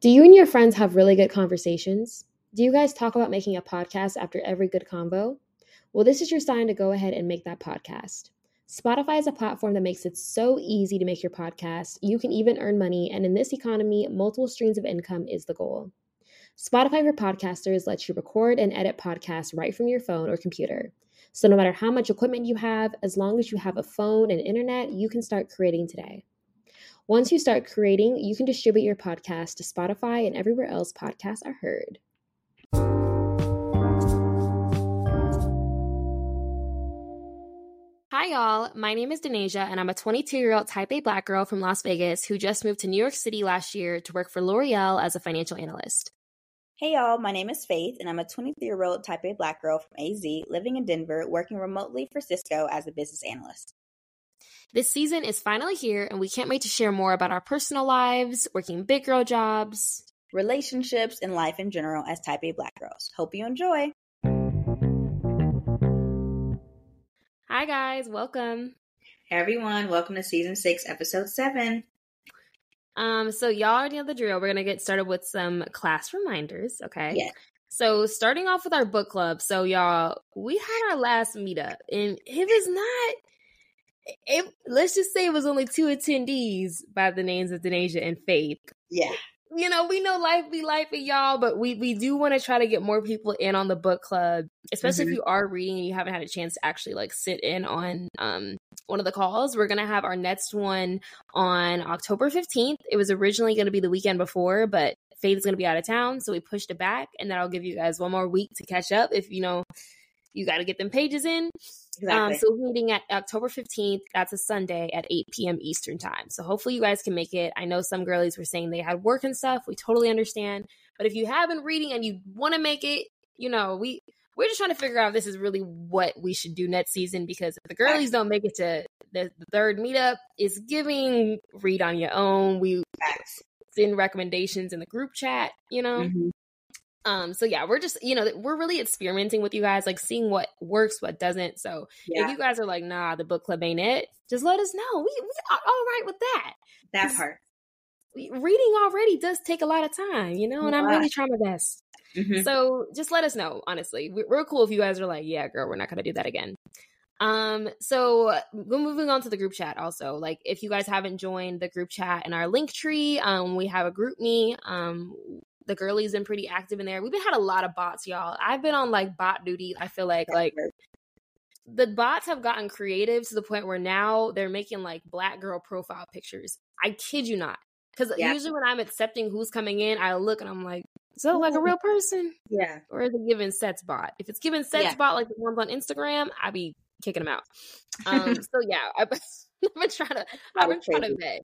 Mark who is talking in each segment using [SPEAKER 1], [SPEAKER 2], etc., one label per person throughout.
[SPEAKER 1] Do you and your friends have really good conversations? Do you guys talk about making a podcast after every good convo? Well, this is your sign to go ahead and make that podcast. Spotify is a platform that makes it so easy to make your podcast. You can even earn money, and in this economy, multiple streams of income is the goal. Spotify for Podcasters lets you record and edit podcasts right from your phone or computer. So, no matter how much equipment you have, as long as you have a phone and internet, you can start creating today. Once you start creating, you can distribute your podcast to Spotify and everywhere else podcasts are heard. Hi, y'all. My name is Denasia, and I'm a 22 year old type A black girl from Las Vegas who just moved to New York City last year to work for L'Oreal as a financial analyst.
[SPEAKER 2] Hey, y'all. My name is Faith, and I'm a 23 year old type A black girl from AZ living in Denver, working remotely for Cisco as a business analyst.
[SPEAKER 1] This season is finally here, and we can't wait to share more about our personal lives, working big girl jobs,
[SPEAKER 2] relationships, and life in general as type A black girls. Hope you enjoy.
[SPEAKER 1] Hi, guys. Welcome.
[SPEAKER 2] Hey, everyone. Welcome to season six, episode seven.
[SPEAKER 1] Um, so y'all already know the drill. We're gonna get started with some class reminders, okay?
[SPEAKER 2] Yeah.
[SPEAKER 1] So starting off with our book club. So y'all, we had our last meetup, and it was not it, let's just say it was only two attendees by the names of Denasia and Faith.
[SPEAKER 2] Yeah.
[SPEAKER 1] You know, we know life be life for y'all, but we we do want to try to get more people in on the book club, especially mm-hmm. if you are reading and you haven't had a chance to actually like sit in on um one of the calls. We're gonna have our next one on October 15th. It was originally gonna be the weekend before, but Faith is gonna be out of town, so we pushed it back, and that'll give you guys one more week to catch up if you know you got to get them pages in. Um, exactly. Um, so we're meeting at October 15th. That's a Sunday at 8 p.m. Eastern time. So hopefully you guys can make it. I know some girlies were saying they had work and stuff. We totally understand. But if you have been reading and you want to make it, you know, we we're just trying to figure out if this is really what we should do next season because if the girlies don't make it to the, the third meetup, it's giving read on your own. We send recommendations in the group chat, you know. Mm-hmm. Um, so yeah, we're just, you know, we're really experimenting with you guys, like seeing what works, what doesn't. So yeah. if you guys are like, nah, the book club ain't it, just let us know. We, we are all right with that.
[SPEAKER 2] That part.
[SPEAKER 1] Reading already does take a lot of time, you know, and I'm really trying my best. Mm-hmm. So just let us know, honestly. We're cool if you guys are like, yeah, girl, we're not going to do that again. Um, so we're moving on to the group chat also. Like if you guys haven't joined the group chat in our link tree, um, we have a GroupMe. Um, the girlies been pretty active in there. We've been had a lot of bots, y'all. I've been on like bot duty. I feel like like the bots have gotten creative to the point where now they're making like black girl profile pictures. I kid you not. Because yeah. usually when I'm accepting who's coming in, I look and I'm like, so like a real person?
[SPEAKER 2] Yeah.
[SPEAKER 1] Or is it giving sets bot? If it's given sets yeah. bot like the ones on Instagram, I be kicking them out. Um, so yeah, I've, I've been trying to I've been trying to vet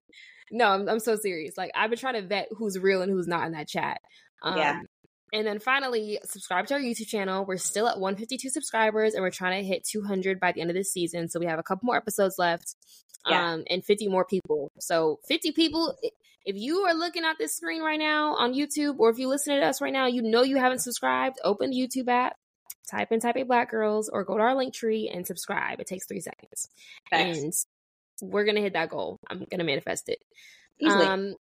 [SPEAKER 1] no, I'm, I'm so serious. Like I've been trying to vet who's real and who's not in that chat. Um, yeah. And then finally, subscribe to our YouTube channel. We're still at 152 subscribers, and we're trying to hit 200 by the end of this season. So we have a couple more episodes left, yeah. um, and 50 more people. So 50 people. If you are looking at this screen right now on YouTube, or if you listen to us right now, you know you haven't subscribed. Open the YouTube app, type in "Type A Black Girls" or go to our link tree and subscribe. It takes three seconds. Thanks. We're gonna hit that goal. I'm gonna manifest it. Easily. Um,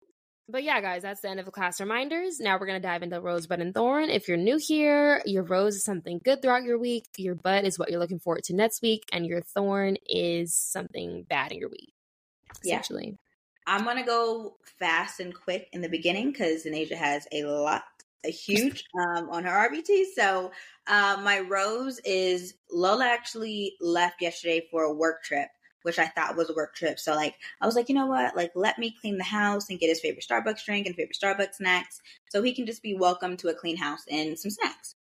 [SPEAKER 1] but yeah, guys, that's the end of the class reminders. Now we're gonna dive into rosebud and thorn. If you're new here, your rose is something good throughout your week. Your bud is what you're looking forward to next week, and your thorn is something bad in your week. Essentially. Yeah.
[SPEAKER 2] I'm gonna go fast and quick in the beginning because Denasia has a lot, a huge um, on her RBT. So uh, my rose is Lola actually left yesterday for a work trip which I thought was a work trip. So like I was like, you know what? Like let me clean the house and get his favorite Starbucks drink and favorite Starbucks snacks so he can just be welcome to a clean house and some snacks.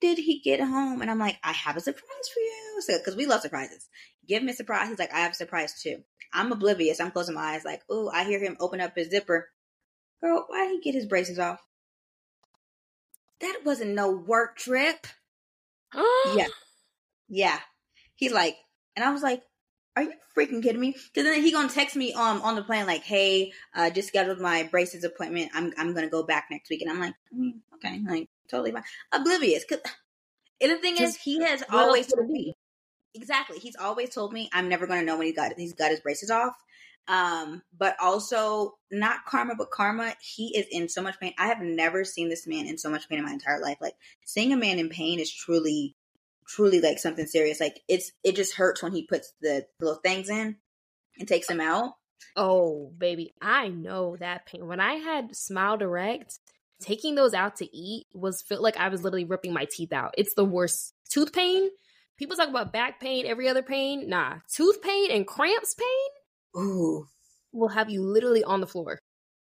[SPEAKER 2] Did he get home? And I'm like, I have a surprise for you. So because we love surprises. Give him a surprise. He's like, I have a surprise too. I'm oblivious. I'm closing my eyes, like, oh, I hear him open up his zipper. Girl, why did he get his braces off? That wasn't no work trip. yeah. Yeah. He's like, and I was like, are you freaking kidding me? Because then he gonna text me um on the plane like, hey, uh, just scheduled my braces appointment. I'm I'm gonna go back next week, and I'm like, mm, okay, like totally fine. Oblivious. Cause and the thing is, he has always told me exactly. He's always told me I'm never gonna know when he got he's got his braces off. Um, but also not karma, but karma. He is in so much pain. I have never seen this man in so much pain in my entire life. Like seeing a man in pain is truly, truly like something serious. Like it's it just hurts when he puts the little things in and takes them out.
[SPEAKER 1] Oh, baby, I know that pain. When I had Smile Direct, taking those out to eat was felt like I was literally ripping my teeth out. It's the worst. Tooth pain. People talk about back pain, every other pain. Nah, tooth pain and cramps pain.
[SPEAKER 2] Ooh,
[SPEAKER 1] will have you literally on the floor.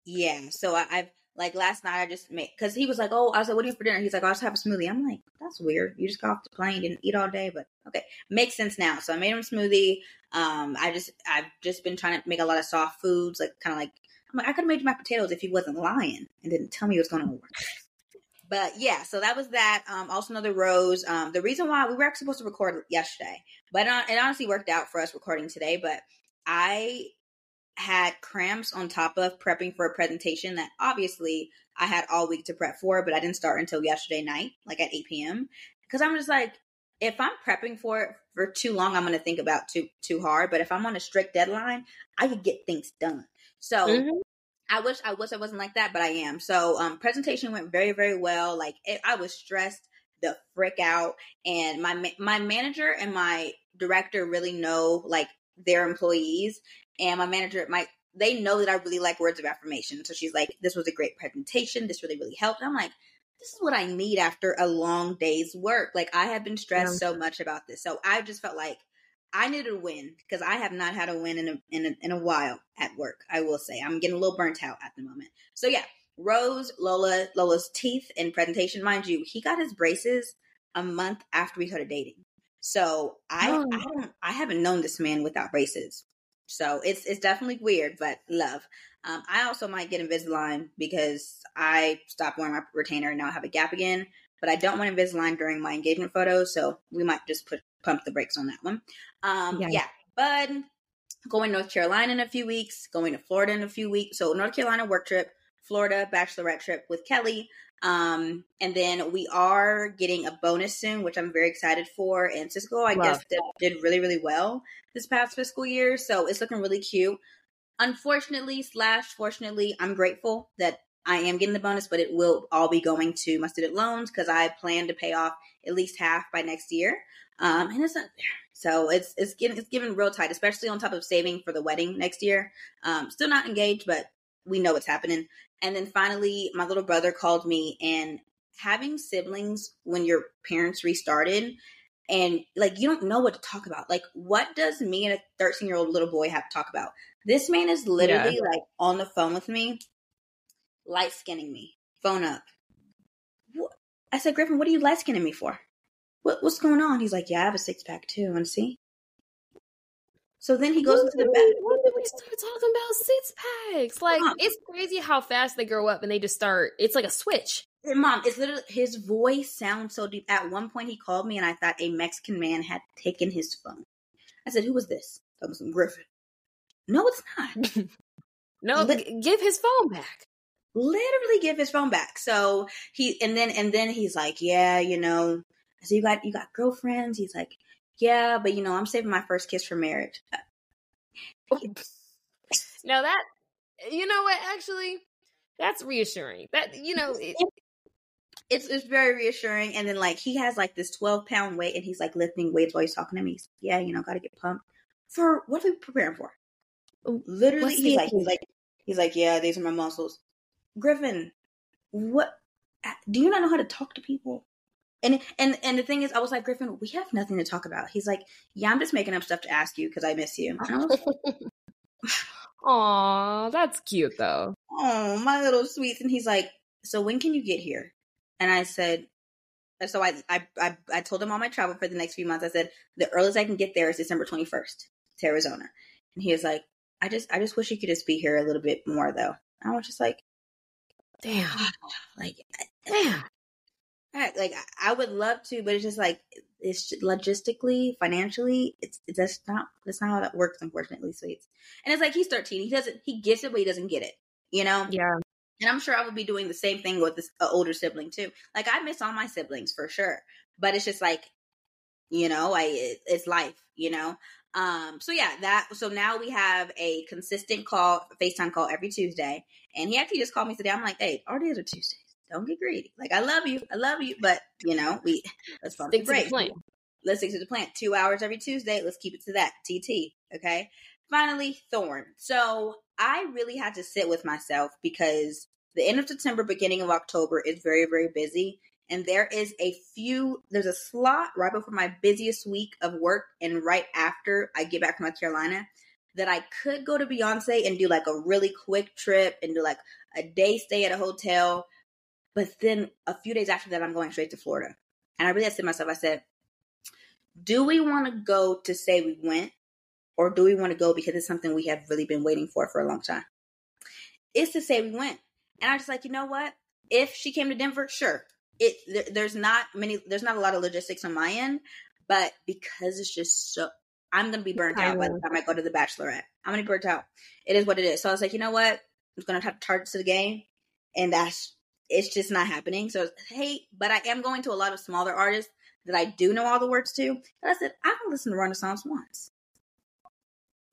[SPEAKER 2] Yeah. So I, I've like last night I just made because he was like, "Oh," I was like, "What do you for dinner?" He's like, "I'll just have a smoothie." I'm like, "That's weird. You just got off the plane, didn't eat all day, but okay, makes sense now." So I made him a smoothie. Um, I just I've just been trying to make a lot of soft foods, like kind of like I'm like I could have made mashed potatoes if he wasn't lying and didn't tell me what's going on. but yeah, so that was that. Um, also another rose. Um, the reason why we were actually supposed to record yesterday, but it honestly worked out for us recording today. But I had cramps on top of prepping for a presentation that obviously I had all week to prep for, but I didn't start until yesterday night, like at 8 p.m. Because I'm just like, if I'm prepping for it for too long, I'm going to think about too too hard. But if I'm on a strict deadline, I could get things done. So mm-hmm. I wish I wish I wasn't like that, but I am. So um, presentation went very very well. Like it, I was stressed the frick out, and my my manager and my director really know like their employees and my manager my they know that I really like words of affirmation. So she's like, This was a great presentation. This really, really helped. And I'm like, this is what I need after a long day's work. Like I have been stressed yeah. so much about this. So I just felt like I needed a win because I have not had a win in a, in a in a while at work. I will say I'm getting a little burnt out at the moment. So yeah, Rose, Lola, Lola's teeth and presentation, mind you, he got his braces a month after we started dating. So I oh. I don't I haven't known this man without braces. So it's it's definitely weird, but love. Um, I also might get Invisalign because I stopped wearing my retainer and now I have a gap again. But I don't want Invisalign during my engagement photos, so we might just put pump the brakes on that one. Um, yeah. yeah, but going North Carolina in a few weeks, going to Florida in a few weeks. So North Carolina work trip, Florida bachelorette trip with Kelly. Um, and then we are getting a bonus soon, which I'm very excited for. And Cisco, I Love. guess, did, did really, really well this past fiscal year. So it's looking really cute. Unfortunately, slash fortunately, I'm grateful that I am getting the bonus, but it will all be going to my student loans because I plan to pay off at least half by next year. Um, and it's not. So it's it's getting it's given real tight, especially on top of saving for the wedding next year. Um, still not engaged, but we know what's happening. And then finally, my little brother called me and having siblings when your parents restarted and like you don't know what to talk about. Like, what does me and a 13 year old little boy have to talk about? This man is literally yeah. like on the phone with me, light skinning me, phone up. What? I said, Griffin, what are you light skinning me for? What, what's going on? He's like, Yeah, I have a six pack too. And see? So then he goes into the bed.
[SPEAKER 1] We start talking about six packs? Like Mom, it's crazy how fast they grow up and they just start. It's like a switch.
[SPEAKER 2] Mom, it's literally his voice sounds so deep. At one point, he called me and I thought a Mexican man had taken his phone. I said, "Who was this?" That was Griffin. No, it's not.
[SPEAKER 1] no, give his phone back.
[SPEAKER 2] Literally, give his phone back. So he and then and then he's like, "Yeah, you know." I said, "You got you got girlfriends?" He's like, yeah, but you know, I'm saving my first kiss for marriage.
[SPEAKER 1] Now that you know what, actually, that's reassuring. That you know, it,
[SPEAKER 2] it's it's very reassuring. And then like he has like this 12 pound weight, and he's like lifting weights while he's talking to me. He's, yeah, you know, got to get pumped for what are we preparing for? Literally, he's like, he's like, he's like, yeah, these are my muscles. Griffin, what? Do you not know how to talk to people? And and and the thing is, I was like, Griffin, we have nothing to talk about. He's like, Yeah, I'm just making up stuff to ask you because I miss you.
[SPEAKER 1] Aw, that's cute though.
[SPEAKER 2] Oh, my little sweets. And he's like, So when can you get here? And I said, so I, I I I told him all my travel for the next few months. I said the earliest I can get there is December 21st to Arizona. And he was like, I just I just wish you could just be here a little bit more though. I was just like,
[SPEAKER 1] damn,
[SPEAKER 2] like damn. Like I would love to, but it's just like it's logistically, financially, it's that's not that's not how that works, unfortunately, sweets. And it's like he's thirteen, he doesn't he gets it, but he doesn't get it, you know?
[SPEAKER 1] Yeah.
[SPEAKER 2] And I'm sure I would be doing the same thing with this uh, older sibling too. Like I miss all my siblings for sure, but it's just like, you know, I it, it's life, you know. Um, so yeah, that so now we have a consistent call, FaceTime call every Tuesday. And he actually just called me today. I'm like, hey, our days are Tuesdays. Don't get greedy. Like I love you. I love you. But you know, we let's
[SPEAKER 1] Stick
[SPEAKER 2] the
[SPEAKER 1] to the.
[SPEAKER 2] Let's stick to the plan. Two hours every Tuesday. Let's keep it to that. TT. Okay. Finally, Thorn. So I really had to sit with myself because the end of September, beginning of October is very, very busy. And there is a few, there's a slot right before my busiest week of work and right after I get back from North Carolina that I could go to Beyonce and do like a really quick trip and do like a day stay at a hotel. But then a few days after that, I'm going straight to Florida. And I really to myself, I said, do we want to go to say we went or do we want to go because it's something we have really been waiting for for a long time? It's to say we went. And I was just like, you know what? If she came to Denver, sure. It there, there's not many there's not a lot of logistics on my end, but because it's just so I'm gonna be burnt out by the time I go to the bachelorette. I'm gonna be burnt out. It is what it is. So I was like, you know what? I'm gonna have targets to the game, and that's it's just not happening. So hey, but I am going to a lot of smaller artists that I do know all the words to. And I said, I can listen to Renaissance once.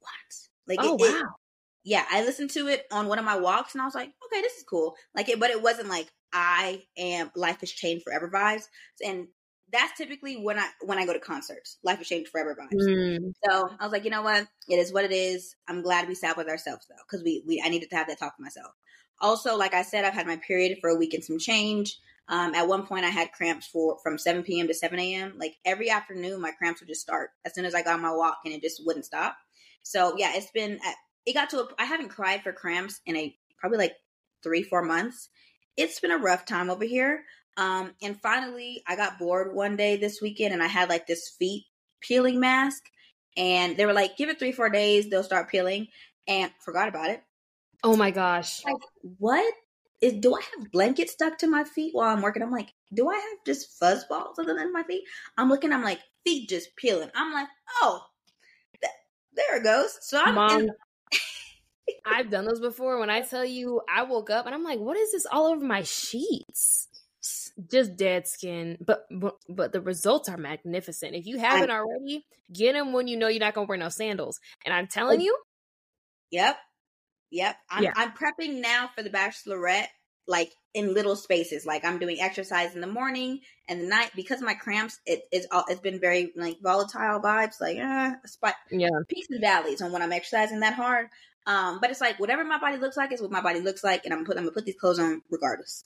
[SPEAKER 2] Once. Like
[SPEAKER 1] Oh
[SPEAKER 2] it, it-
[SPEAKER 1] wow.
[SPEAKER 2] yeah, I listened to it on one of my walks and I was like, okay, this is cool. Like it, but it wasn't like I am life is changed forever vibes. And that's typically when I when I go to concerts, life is changed forever vibes.
[SPEAKER 1] Mm,
[SPEAKER 2] So I was like, you know what? It is what it is. I'm glad we sat with ourselves though, because we we I needed to have that talk with myself. Also, like I said, I've had my period for a week and some change. Um, at one point, I had cramps for from 7 p.m. to 7 a.m. Like every afternoon, my cramps would just start as soon as I got my walk, and it just wouldn't stop. So yeah, it's been. It got to. A, I haven't cried for cramps in a probably like three four months. It's been a rough time over here. Um, and finally, I got bored one day this weekend, and I had like this feet peeling mask, and they were like, "Give it three four days, they'll start peeling." And forgot about it.
[SPEAKER 1] Oh my gosh.
[SPEAKER 2] Like, what is? Do I have blankets stuck to my feet while I'm working? I'm like, do I have just fuzz balls other than my feet? I'm looking. I'm like, feet just peeling. I'm like, oh, th- there it goes. So I'm
[SPEAKER 1] Mom,
[SPEAKER 2] in,
[SPEAKER 1] I've done those before. When I tell you, I woke up and I'm like, what is this all over my sheets? Just dead skin, but but, but the results are magnificent. If you haven't already, get them when you know you're not gonna wear no sandals. And I'm telling oh. you,
[SPEAKER 2] Yep. Yep. I'm
[SPEAKER 1] Yeah.
[SPEAKER 2] I'm prepping now for the bachelorette, like in little spaces. Like I'm doing exercise in the morning and the night because of my cramps. It, it's all it's been very like volatile vibes, like uh, spot
[SPEAKER 1] yeah,
[SPEAKER 2] peaks and valleys on when I'm exercising that hard. Um, but it's like whatever my body looks like is what my body looks like, and I'm put I'm gonna put these clothes on regardless.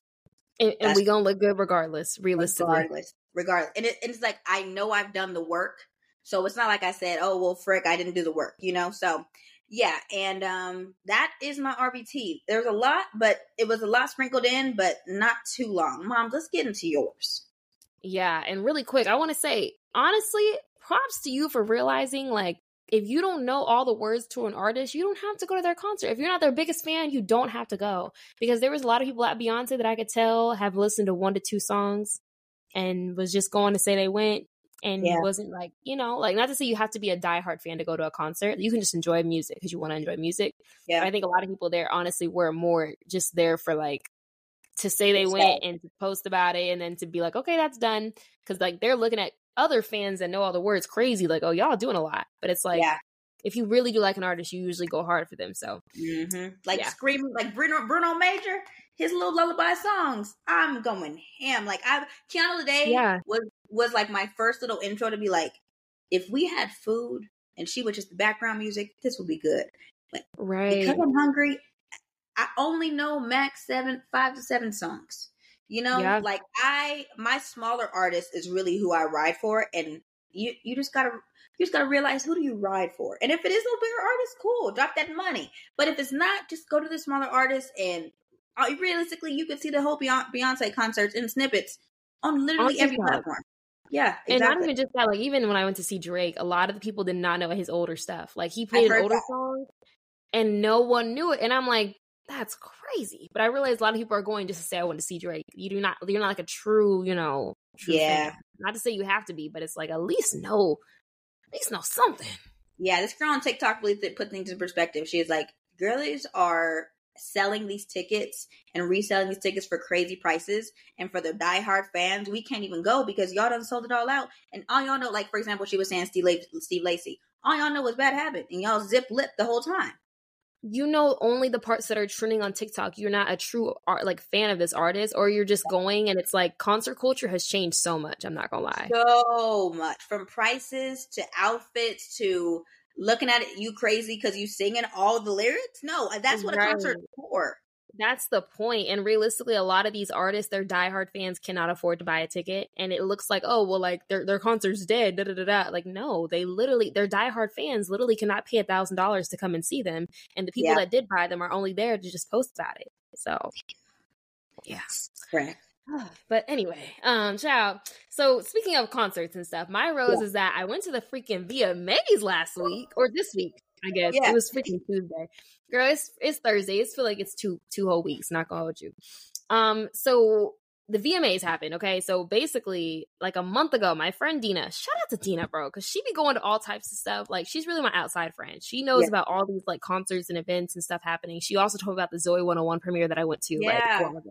[SPEAKER 1] and, and we gonna look good regardless. Realistically,
[SPEAKER 2] regardless, regardless. And, it, and it's like I know I've done the work, so it's not like I said, "Oh well, frick, I didn't do the work," you know. So yeah, and um, that is my RBT. There's a lot, but it was a lot sprinkled in, but not too long. Mom, let's get into yours.
[SPEAKER 1] Yeah, and really quick, I want to say honestly, props to you for realizing like if you don't know all the words to an artist, you don't have to go to their concert. If you're not their biggest fan, you don't have to go. Because there was a lot of people at Beyonce that I could tell have listened to one to two songs and was just going to say they went and
[SPEAKER 2] Yeah.
[SPEAKER 1] wasn't like, you know, like not to say you have to be a diehard fan to go to a concert. You can just enjoy music because you want to enjoy music.
[SPEAKER 2] Yeah.
[SPEAKER 1] But I think a lot of people there honestly were more just there for like to say they went and to post about it and then to be like, okay, that's done. Cause like they're looking at other fans that know all the words crazy, like, oh, y'all doing a lot. But it's like,
[SPEAKER 2] yeah,
[SPEAKER 1] if you really do like an artist, you usually go hard for them. So
[SPEAKER 2] hmm like
[SPEAKER 1] Yeah.
[SPEAKER 2] screaming like Bruno Bruno Major, his little lullaby songs. I'm going ham. Like I, Kiana Ledé
[SPEAKER 1] Yeah.
[SPEAKER 2] was was like my first little intro to be like, if we had food and she was just the background music, this would be good.
[SPEAKER 1] right.
[SPEAKER 2] because I'm hungry, I only know max seven, five to seven songs. You know,
[SPEAKER 1] Yeah.
[SPEAKER 2] like I, my smaller artist is really who I ride for, and you, you just gotta, you just gotta realize who do you ride for, and if it is a bigger artist, cool, drop that money. But if it's not, just go to the smaller artist, and uh, realistically, you could see the whole Beyonce, Beyonce concerts in snippets on literally
[SPEAKER 1] On
[SPEAKER 2] every platform. Yeah,
[SPEAKER 1] And not even just that, like even when I went to see Drake, a lot of the people did not know his older stuff. Like he played an older
[SPEAKER 2] that.
[SPEAKER 1] song and no one knew it. And I'm like, that's crazy. But I realized a lot of people are going just to say I want to see Drake. You do not you're not like a true, you know, true
[SPEAKER 2] Yeah.
[SPEAKER 1] fan. Not to say you have to be, but it's like at least know at least know something.
[SPEAKER 2] Yeah, this girl on TikTok really put things in perspective. She is like, girlies are selling these tickets and reselling these tickets for crazy prices. And for the diehard fans, we can't even go because y'all done sold it all out. And all y'all know, like, for example, she was saying Steve, La- Steve Lacy. all y'all know was bad habit, and y'all zip lip the whole time.
[SPEAKER 1] You know only the parts that are trending on TikTok. You're not a true art like fan of this artist, or you're just going and it's like concert culture has changed so much. I'm not gonna lie,
[SPEAKER 2] so much from prices to outfits to looking at it. You crazy because you singing all the lyrics? No, uh, that's what right. a concert is for.
[SPEAKER 1] That's the point. And realistically, a lot of these artists, their diehard fans cannot afford to buy a ticket. And it looks like, oh, well, like their their concert's dead. Da, da, da, da. Like, no, they literally, their diehard fans literally cannot pay a thousand dollars to come and see them. And the people yeah. that did buy them are only there to just post about it. So, yeah,
[SPEAKER 2] correct.
[SPEAKER 1] But anyway, um, ciao. So speaking of concerts and stuff, my rose yeah. is that I went to the freaking VMAs last week or this week. I guess yeah. it was freaking Tuesday. Girl, it's it's Thursday. It's feel like it's two two whole weeks. Not gonna hold you. Um, so the VMAs happened. Okay, so basically, like a month ago, my friend Dina, shout out to Dina, bro, because she be going to all types of stuff. Like she's really my outside friend. She knows yeah. about all these like concerts and events and stuff happening. She also told me about the Zoey 101 premiere that I went to yeah. like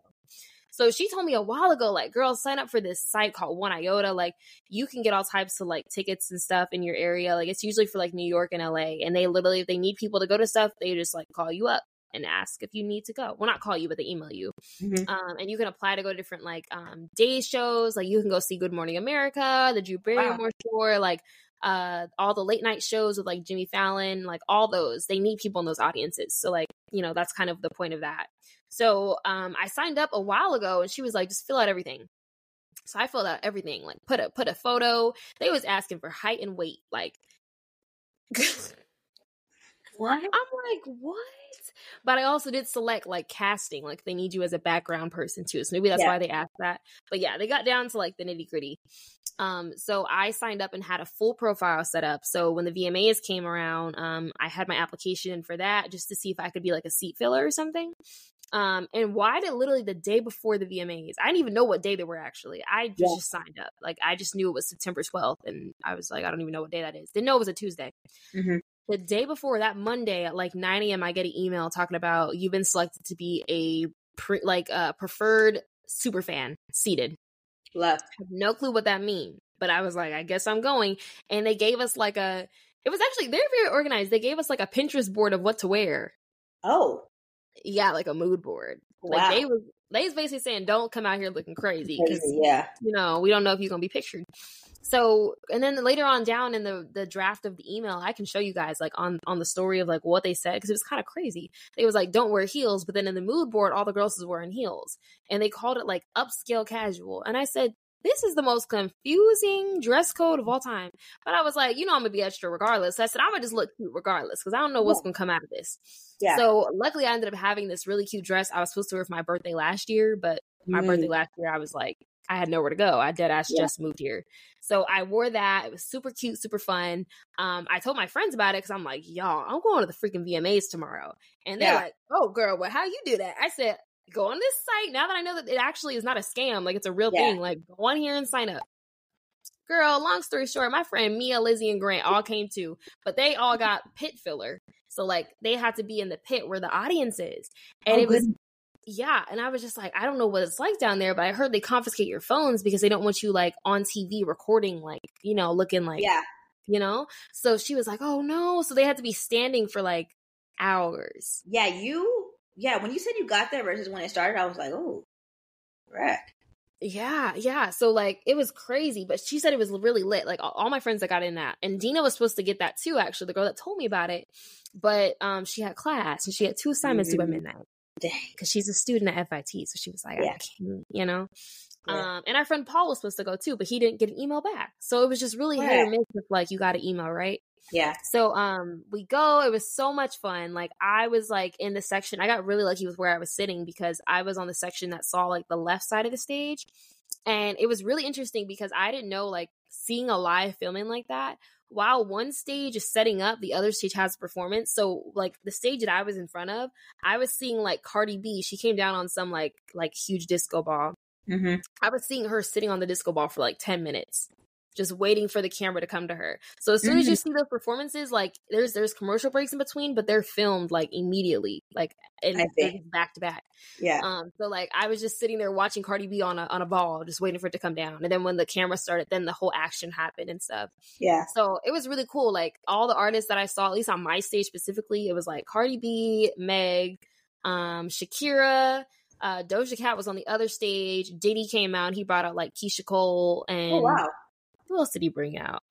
[SPEAKER 1] so she told me a while ago, like, girls, sign up for this site called One Iota. Like, you can get all types of like tickets and stuff in your area. Like, it's usually for like New York and LA. And they literally, if they need people to go to stuff, they just like call you up and ask if you need to go. Well, not call you, but they email you. Mm-hmm. Um, and you can apply to go to different like um, day shows. Like, you can go see Good Morning America, the Drew Barrymore wow. show, like uh all the late night shows with like Jimmy Fallon, like all those. They need people in those audiences. So like, you know, that's kind of the point of that. So um, I signed up a while ago, and she was like, just fill out everything. So I filled out everything, like put a put a photo. They was asking for height and weight, like.
[SPEAKER 2] what? I'm
[SPEAKER 1] like, what? But I also did select like casting, like they need you as a background person too. So maybe that's yeah. why they asked that. But yeah, they got down to like the nitty gritty. Um, so I signed up and had a full profile set up. So when the VMAs came around, um, I had my application for that just to see if I could be like a seat filler or something. Um, and why did literally the day before the VMAs? I didn't even know what day they were actually. I just, yeah. just signed up. Like I just knew it was September 12th, and I was like, I don't even know what day that is. Didn't know it was a Tuesday. Mm-hmm. The day before that Monday at like 9 a.m., I get an email talking about you've been selected to be a pre- like a preferred super fan seated.
[SPEAKER 2] Left.
[SPEAKER 1] have no clue what that means, but I was like, I guess I'm going. And they gave us like a. It was actually they're very organized. They gave us like a Pinterest board of what to wear.
[SPEAKER 2] Oh
[SPEAKER 1] yeah, like a mood board. Wow. Like they was they was basically saying, "Don't come out here looking crazy,"
[SPEAKER 2] because yeah,
[SPEAKER 1] you know we don't know if you're gonna be pictured. So, and then later on down in the the draft of the email, I can show you guys like on on the story of like what they said because it was kind of crazy. It was like, "Don't wear heels," but then in the mood board, all the girls was wearing heels, and they called it like upscale casual. And I said, this is the most confusing dress code of all time. But I was like, you know, I'm gonna be extra regardless. So I said, I'm gonna just look cute regardless because I don't know what's gonna come out of this. Yeah. So luckily, I ended up having this really cute dress I was supposed to wear for my birthday last year, but my mm. birthday last year, I was like, I had nowhere to go. I dead ass yeah. just moved here. So I wore that. It was super cute, super fun. Um, I told my friends about it because I'm like, y'all, I'm going to the freaking VMAs tomorrow. And they're yeah. like, oh, girl, well, how you do that? I said, go on this site now that I know that it actually is not a scam, like it's a real yeah. thing. Like go on here and sign up. Girl, long story short, my friend Mia, Lizzie, and Grant all came too, but they all got pit filler. So like they had to be in the pit where the audience is. And oh, it was yeah, and I was just like, I don't know what it's like down there, but I heard they confiscate your phones because they don't want you like on TV recording like, you know, looking like
[SPEAKER 2] Yeah.
[SPEAKER 1] You know? So she was like, "Oh no." So they had to be standing for like hours.
[SPEAKER 2] Yeah, you yeah, when you said you got there versus when it started, I was like, oh, wreck.
[SPEAKER 1] Yeah, yeah. So like it was crazy, but she said it was really lit. Like all, my friends that got in that, and Dina was supposed to get that too. Actually, the girl that told me about it, but um, she had class and she had two assignments mm-hmm. due by midnight. Day, Because she's a student at FIT, so she was like, yeah. I can't, you know. Yeah. Um, and our friend Paul was supposed to go too, but he didn't get an email back. So it was just really hit or miss with like you got an email, right?
[SPEAKER 2] Yeah.
[SPEAKER 1] So um we go. It was so much fun. Like I was like in the section. I got really lucky with where I was sitting because I was on the section that saw like the left side of the stage. And it was really interesting because I didn't know like seeing a live filming like that. While one stage is setting up, the other stage has a performance. So like the stage that I was in front of, I was seeing like Cardi B. She came down on some like like huge disco ball. Mm-hmm. I was seeing her sitting on the disco ball for like 10 minutes just waiting for the camera to come to her. So as soon as you
[SPEAKER 2] Mm-hmm.
[SPEAKER 1] see those performances, like there's there's commercial breaks in between, but they're filmed like immediately, like and
[SPEAKER 2] I see.
[SPEAKER 1] they're back to back.
[SPEAKER 2] Yeah.
[SPEAKER 1] Um, so like I was just sitting there watching Cardi B on a on a ball, just waiting for it to come down. And then when the camera started, then the whole action happened and stuff.
[SPEAKER 2] Yeah.
[SPEAKER 1] So it was really cool. Like all the artists that I saw, at least on my stage specifically, it was like Cardi B, Meg, um, Shakira, uh, Doja Cat was on the other stage. Diddy came out. He brought out like Keyshia Cole and
[SPEAKER 2] Oh wow.
[SPEAKER 1] Who else did he bring out?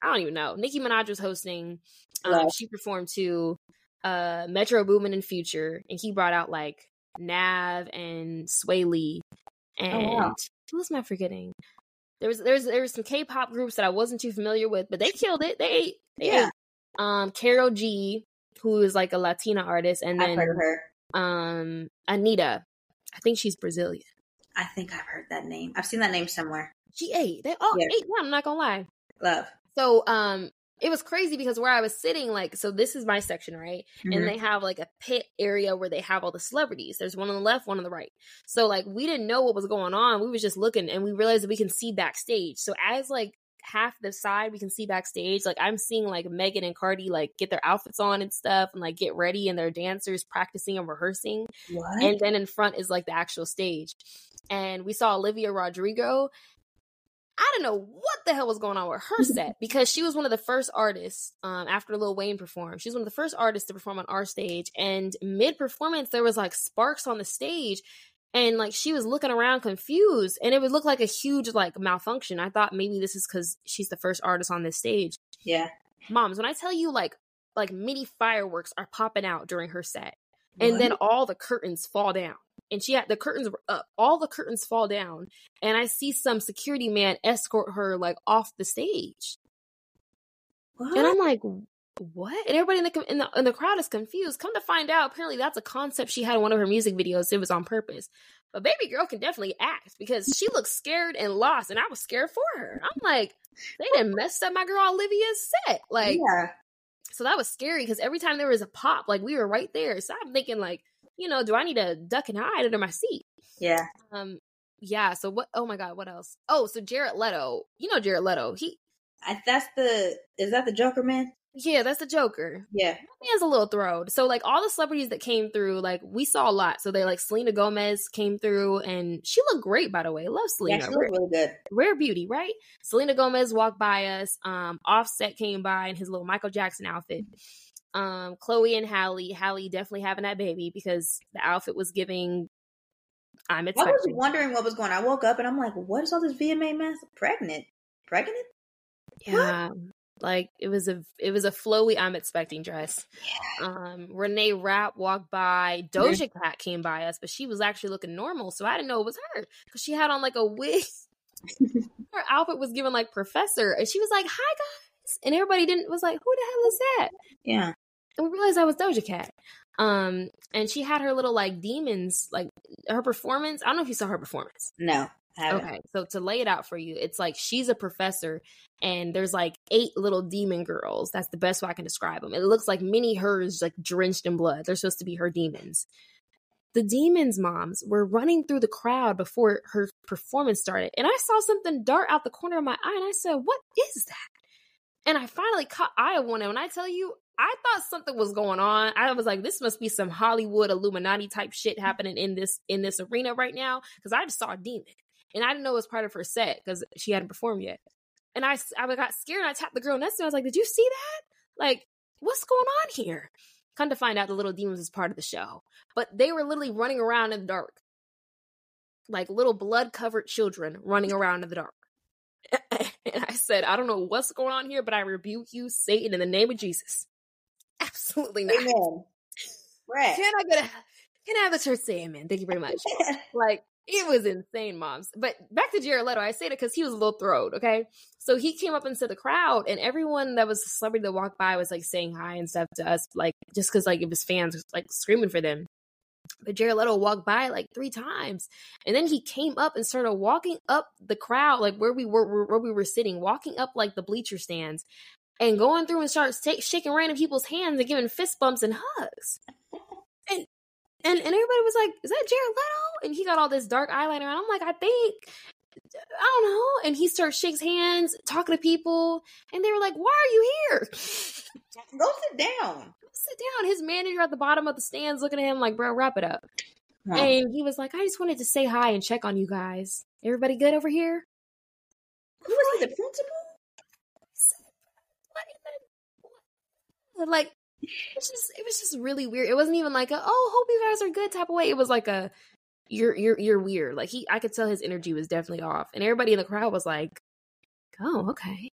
[SPEAKER 1] I don't even know. Nicki Minaj was hosting. Um,
[SPEAKER 2] Wow.
[SPEAKER 1] She performed too. Uh, Metro Boomin and Future, and he brought out like Nav and Swae Lee, and
[SPEAKER 2] Oh, wow.
[SPEAKER 1] who else am I forgetting? There was there's there was some K-pop groups that I wasn't too familiar with, but they killed it. They ate. They
[SPEAKER 2] Yeah.
[SPEAKER 1] ate. Um, Karol G, who is like a Latina artist, and then
[SPEAKER 2] heard of her.
[SPEAKER 1] um Anitta. I think she's Brazilian.
[SPEAKER 2] I think I've heard that name. I've seen that name somewhere.
[SPEAKER 1] She ate. They all
[SPEAKER 2] Yeah.
[SPEAKER 1] ate. Yeah, I'm not gonna lie.
[SPEAKER 2] Love.
[SPEAKER 1] So um it was crazy because where I was sitting, like, so this is my section, right?
[SPEAKER 2] Mhm.
[SPEAKER 1] And they have like a pit area where they have all the celebrities. There's one on the left, one on the right. So like we didn't know what was going on. We was just looking and we realized that we can see backstage. So as like half the side we can see backstage, like I'm seeing like Megan and Cardi like get their outfits on and stuff and like get ready and their dancers practicing and rehearsing
[SPEAKER 2] what?
[SPEAKER 1] and then in front is like the actual stage. And we saw Olivia Rodrigo. I don't know what the hell was going on with her set because she was one of the first artists um, after Lil Wayne performed. She was one of the first artists to perform on our stage. And mid performance, there was like sparks on the stage, and like she was looking around confused, and it would look like a huge like malfunction. I thought maybe this is because she's the first artist on this stage.
[SPEAKER 2] yeah.
[SPEAKER 1] Moms, when I tell you like like mini fireworks are popping out during her set and then all the curtains fall down and she had the curtains were up. All the curtains fall down and i see some security man escort her like off the stage.
[SPEAKER 2] What?
[SPEAKER 1] and i'm like what? And everybody in the, in the in the crowd is confused. Come to find out apparently that's a concept she had in one of her music videos. It was on purpose. But baby girl can definitely act because she looks scared and lost and i was scared for her. I'm like they didn't mess up my girl olivia's set. Like
[SPEAKER 2] yeah.
[SPEAKER 1] so that was scary because every time there was a pop, like we were right there. So I'm thinking, like, you know, do I need to duck and hide under my seat?
[SPEAKER 2] Yeah.
[SPEAKER 1] Um, yeah. So what? Oh my god, what else? Oh, so Jared Leto. You know Jared Leto. He,
[SPEAKER 2] I, that's the. Is that the Joker man?
[SPEAKER 1] yeah, that's the Joker.
[SPEAKER 2] Yeah.
[SPEAKER 1] That man's a little throwed. So like all the celebrities that came through, like we saw a lot. So they like Selena Gomez came through, and she looked great, by the way. Love
[SPEAKER 2] Yeah.
[SPEAKER 1] Selena.
[SPEAKER 2] She
[SPEAKER 1] rare,
[SPEAKER 2] looked really good.
[SPEAKER 1] rare beauty, right? Selena Gomez walked by us. Um, Offset came by in his little Michael Jackson outfit. Um, Chloe and Halle, Halle definitely having that baby because the outfit was giving. I'm expecting.
[SPEAKER 2] I was wondering what was going on. I woke up and I'm like, what is all this VMA mess? Pregnant? Pregnant?
[SPEAKER 1] Yeah, like it was a it was a flowy I'm expecting dress. Um, Reneé Rapp walked by. Doja Cat came by us, but she was actually looking normal, so I didn't know it was her because she had on like a wig. her outfit was given like professor, and she was like, "Hi guys," and everybody didn't was like, "Who the hell is that?"
[SPEAKER 2] Yeah.
[SPEAKER 1] And we realized that was Doja Cat. Um, and she had her little like demons, like her performance. I don't know if you saw her performance.
[SPEAKER 2] No.
[SPEAKER 1] Okay, so to lay it out for you, it's like she's a professor, and there's like eight little demon girls. That's the best way I can describe them. It looks like mini hers, like drenched in blood. They're supposed to be her demons. The demons' moms were running through the crowd before her performance started, and I saw something dart out the corner of my eye, and I said, "What is that?" And I finally caught eye of one, and when I tell you, I thought something was going on. I was like, "This must be some Hollywood Illuminati type shit happening in this in this arena right now," because I just saw a demon and I didn't know it was part of her set because she hadn't performed yet. And I, I got scared and I tapped the girl next to me. I was like, "Did you see that? Like, what's going on here?" Come to find out, the little demons was part of the show, but they were literally running around in the dark, like little blood covered children running around in the dark. and I said, "I don't know what's going on here, but I rebuke you, Satan, in the name of Jesus." Absolutely not.
[SPEAKER 2] Amen. Right.
[SPEAKER 1] Can I get a? Can I have the church say amen? Thank you very much. Like it was insane, moms. But back to Jared Leto, I say that because he was a little throwed. Okay, so he came up into the crowd, and everyone that was a celebrity that walked by was like saying hi and stuff to us, like just because like it was fans like screaming for them. But Jared Leto walked by like three times, and then he came up and started walking up the crowd, like where we were, where we were sitting, walking up like the bleacher stands, and going through and starts ta- shaking random people's hands and giving fist bumps and hugs. And and and everybody was like, "Is that Jared Leto?" And he got all this dark eyeliner. And I'm like, I think I don't know. And he starts shakes hands, talking to people, and they were like, "Why are you here?"
[SPEAKER 2] Go sit down.
[SPEAKER 1] sit down. His manager at the bottom of the stands looking at him like, "Bro, wrap it up." Huh. And he was like, "I just wanted to say hi and check on you guys. Everybody good over here?"
[SPEAKER 2] Who was he? The principal?
[SPEAKER 1] Like it was just it was just really weird. It wasn't even like a oh hope you guys are good type of way. It was like a you're you're you're weird. Like he I could tell his energy was definitely off. And everybody in the crowd was like, Oh, okay.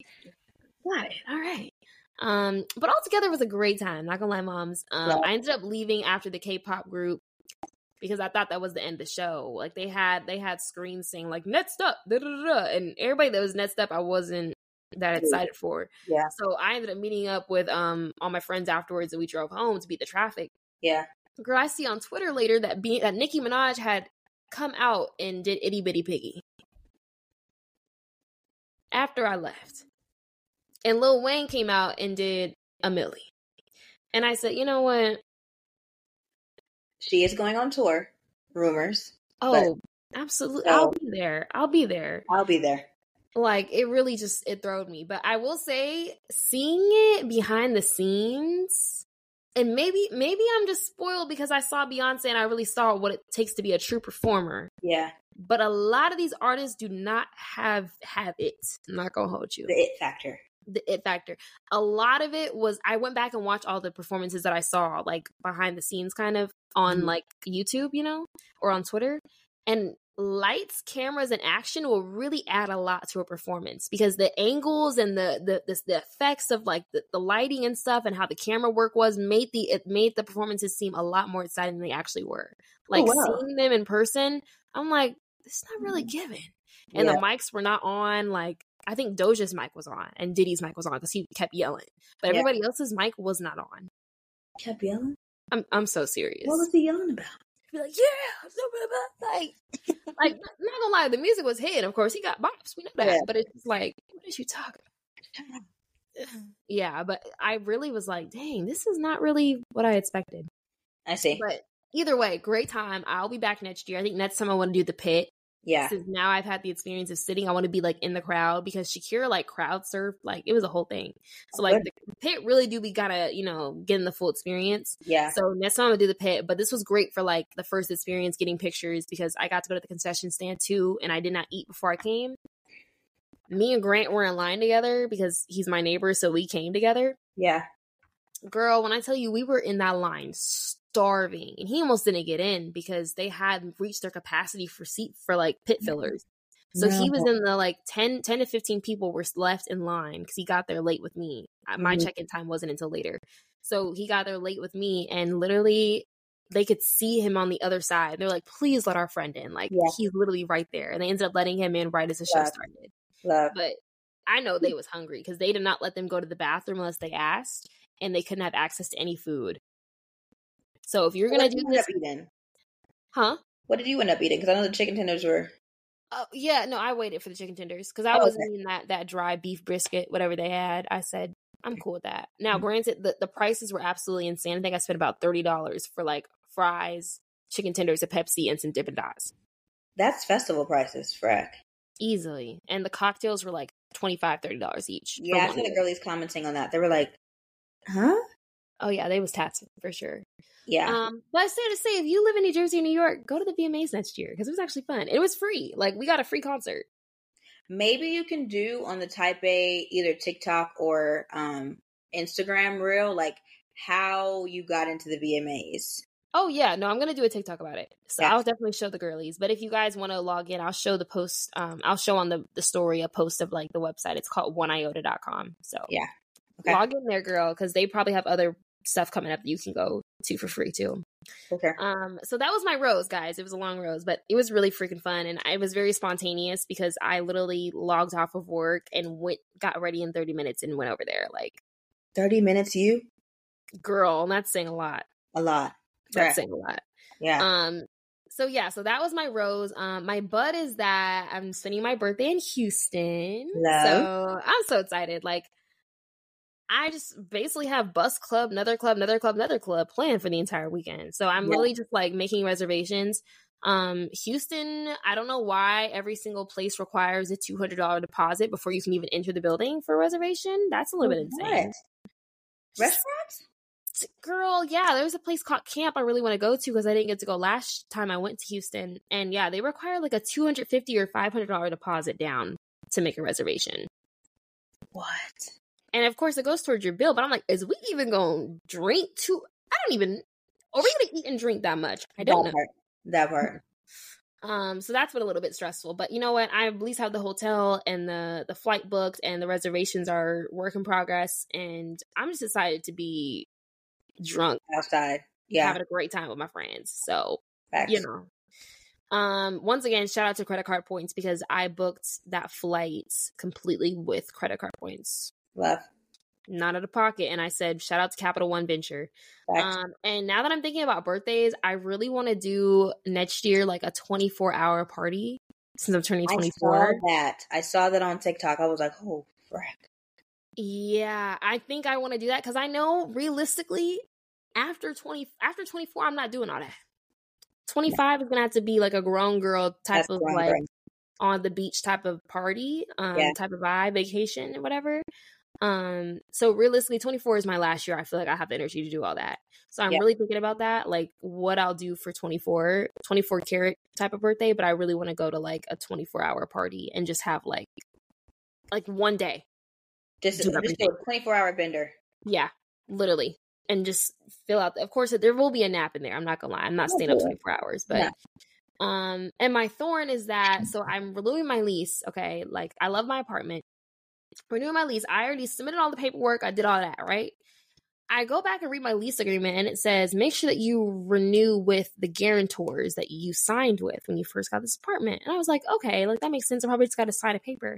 [SPEAKER 1] Got it. All right. Um, but altogether it was a great time, not gonna lie, moms. Um yeah. I ended up leaving after the K pop group because I thought that was the end of the show. Like they had they had screens saying like next up, da, da, da, and everybody that was next up, I wasn't that excited for.
[SPEAKER 2] Yeah.
[SPEAKER 1] So I ended up meeting up with um all my friends afterwards, and we drove home to beat the traffic.
[SPEAKER 2] Yeah.
[SPEAKER 1] Girl, I see on Twitter later that be- that Nicki Minaj had come out and did Itty Bitty Piggy after I left, and Lil Wayne came out and did a Milli. and I said, you know what?
[SPEAKER 2] She is going on tour. Rumors.
[SPEAKER 1] Oh, absolutely! So, I'll be there. I'll be there.
[SPEAKER 2] I'll be there
[SPEAKER 1] like it really just it throwed me. But i will say seeing it behind the scenes and maybe maybe i'm just spoiled because i saw beyonce and i really saw what it takes to be a true performer.
[SPEAKER 2] Yeah.
[SPEAKER 1] But a lot of these artists do not have have it. I'm not gonna hold you.
[SPEAKER 2] The it factor.
[SPEAKER 1] The it factor. A lot of it was i went back and watched all the performances that i saw like behind the scenes kind of on mm-hmm. like youtube you know or on twitter. And lights, cameras, and action will really add a lot to a performance because the angles and the the the, the effects of like the, the, lighting and stuff and how the camera work was made the it made the performances seem a lot more exciting than they actually were. Oh, like oh, wow. seeing them in person, I'm like, it's not really mm-hmm. given. And yeah. the mics were not on. Like I think Doja's mic was on and Diddy's mic was on because he kept yelling, but yeah. everybody else's mic was not on.
[SPEAKER 2] Kept yelling.
[SPEAKER 1] I'm I'm so serious.
[SPEAKER 2] What was he yelling about?
[SPEAKER 1] Be like, yeah, like, like not gonna lie, the music was hit. Of course, he got bops. We know that, yeah. but it's like, what is you about? yeah, but I really was like, dang, this is not really what I expected.
[SPEAKER 2] I see.
[SPEAKER 1] But either way, great time. I'll be back next year. I think next time I want to do the pit.
[SPEAKER 2] Yeah.
[SPEAKER 1] Since now I've had the experience of sitting, I want to be like in the crowd because Shakira like crowd surfed, like it was a whole thing. So like the pit really do we gotta, you know, get in the full experience.
[SPEAKER 2] Yeah.
[SPEAKER 1] So next time I'm gonna do the pit, but this was great for like the first experience getting pictures because I got to go to the concession stand too and I did not eat before I came. Me and Grant were in line together because he's my neighbor, so we came together.
[SPEAKER 2] Yeah.
[SPEAKER 1] Girl, when I tell you we were in that line starving and he almost didn't get in because they had reached their capacity for seat for like pit fillers. So no. he was in the like 10, 10 to 15 people were left in line because he got there late with me. Mm-hmm. My check in time wasn't until later. So he got there late with me and literally they could see him on the other side. They're like, please let our friend in. Like yeah. he's literally right there. And they ended up letting him in right as the Love. show started.
[SPEAKER 2] Love.
[SPEAKER 1] But I know they was hungry because they did not let them go to the bathroom unless they asked and they couldn't have access to any food. So if you're gonna do this,
[SPEAKER 2] eating?
[SPEAKER 1] huh?
[SPEAKER 2] What did you end up eating? Because I know the chicken tenders were.
[SPEAKER 1] Oh yeah, no, I waited for the chicken tenders because I oh, wasn't okay. eating that that dry beef brisket, whatever they had. I said I'm cool with that. Now, mm-hmm. granted, the the prices were absolutely insane. I think I spent about thirty dollars for like fries, chicken tenders, a Pepsi, and some Dippin' Dots.
[SPEAKER 2] That's festival prices, frack.
[SPEAKER 1] Easily, and the cocktails were like 25 dollars each.
[SPEAKER 2] Yeah, I saw the girlies commenting on that. They were like, "Huh."
[SPEAKER 1] Oh yeah, they was taxing for sure.
[SPEAKER 2] Yeah.
[SPEAKER 1] Um, but I say to say, if you live in New Jersey or New York, go to the VMAs next year because it was actually fun. It was free. Like we got a free concert.
[SPEAKER 2] Maybe you can do on the Type A either TikTok or um, Instagram reel, like how you got into the VMAs.
[SPEAKER 1] Oh yeah, no, I'm gonna do a TikTok about it. So yeah. I'll definitely show the girlies. But if you guys want to log in, I'll show the post. Um, I'll show on the the story a post of like the website. It's called oneiota.com. So
[SPEAKER 2] yeah,
[SPEAKER 1] okay. log in there, girl, because they probably have other stuff coming up that you can go to for free too.
[SPEAKER 2] Okay.
[SPEAKER 1] Um, so that was my rose, guys. It was a long rose, but it was really freaking fun, and I was very spontaneous because I literally logged off of work and went, got ready in thirty minutes, and went over there. Like
[SPEAKER 2] thirty minutes, you
[SPEAKER 1] girl. and That's saying a lot.
[SPEAKER 2] A lot.
[SPEAKER 1] That's right. saying a lot.
[SPEAKER 2] Yeah.
[SPEAKER 1] Um. So yeah, so that was my rose. Um, my bud is that I'm spending my birthday in Houston. Love. So I'm so excited. Like I just basically have bus club, another club, another club, another club planned for the entire weekend. So I'm yeah. really just like making reservations. Um, Houston, I don't know why every single place requires a two hundred dollar deposit before you can even enter the building for a reservation. That's a little bit insane.
[SPEAKER 2] Restaurants?
[SPEAKER 1] Girl, yeah, there's a place called Camp I really want to go to because I didn't get to go last time I went to Houston, and yeah, they require like a two hundred fifty or five hundred dollar deposit down to make a reservation.
[SPEAKER 2] What?
[SPEAKER 1] And of course, it goes towards your bill. But I'm like, is we even gonna drink too? I don't even. Are we gonna eat and drink that much? I don't
[SPEAKER 2] that
[SPEAKER 1] know.
[SPEAKER 2] Part. That part.
[SPEAKER 1] Um, so that's been a little bit stressful. But you know what? I at least have the hotel and the the flight booked, and the reservations are work in progress. And I'm just excited to be drunk
[SPEAKER 2] outside. Yeah,
[SPEAKER 1] having a great time with my friends. So
[SPEAKER 2] Facts.
[SPEAKER 1] you know. Um, once again, shout out to credit card points because I booked that flight completely with credit card points.
[SPEAKER 2] Love.
[SPEAKER 1] Not out of pocket. And I said, shout out to Capital One Venture. Um, and now that I'm thinking about birthdays, I really want to do next year like a 24 hour party since I'm turning 24.
[SPEAKER 2] I saw that. I saw that on TikTok. I was like, oh, frick.
[SPEAKER 1] Yeah, I think I want to do that because I know realistically, after 20, after 24, I'm not doing all that. 25 is gonna have to be like a grown girl type
[SPEAKER 2] That's
[SPEAKER 1] of like
[SPEAKER 2] girl.
[SPEAKER 1] on the beach type of party, um,
[SPEAKER 2] Yeah.
[SPEAKER 1] type of vibe, vacation, whatever. Um, so realistically, 24 is my last year. I feel like I have the energy to do all that. So I'm
[SPEAKER 2] Yeah.
[SPEAKER 1] really thinking about that, like what I'll do for 24, 24 karat type of birthday. But I really want to go to like a 24 hour party and just have like, like one day.
[SPEAKER 2] Just, just a 24 hour bender.
[SPEAKER 1] Yeah, literally. And just fill out. The, of course, there will be a nap in there. I'm not gonna lie. I'm not staying up 24 hours, but um, and my thorn is that so I'm renewing my lease. Okay, like I love my apartment. Renewing my lease. I already submitted all the paperwork. I did all that. Right. I go back and read my lease agreement, and it says make sure that you renew with the guarantors that you signed with when you first got this apartment. And I was like, okay, like that makes sense. I probably just got to sign a paper.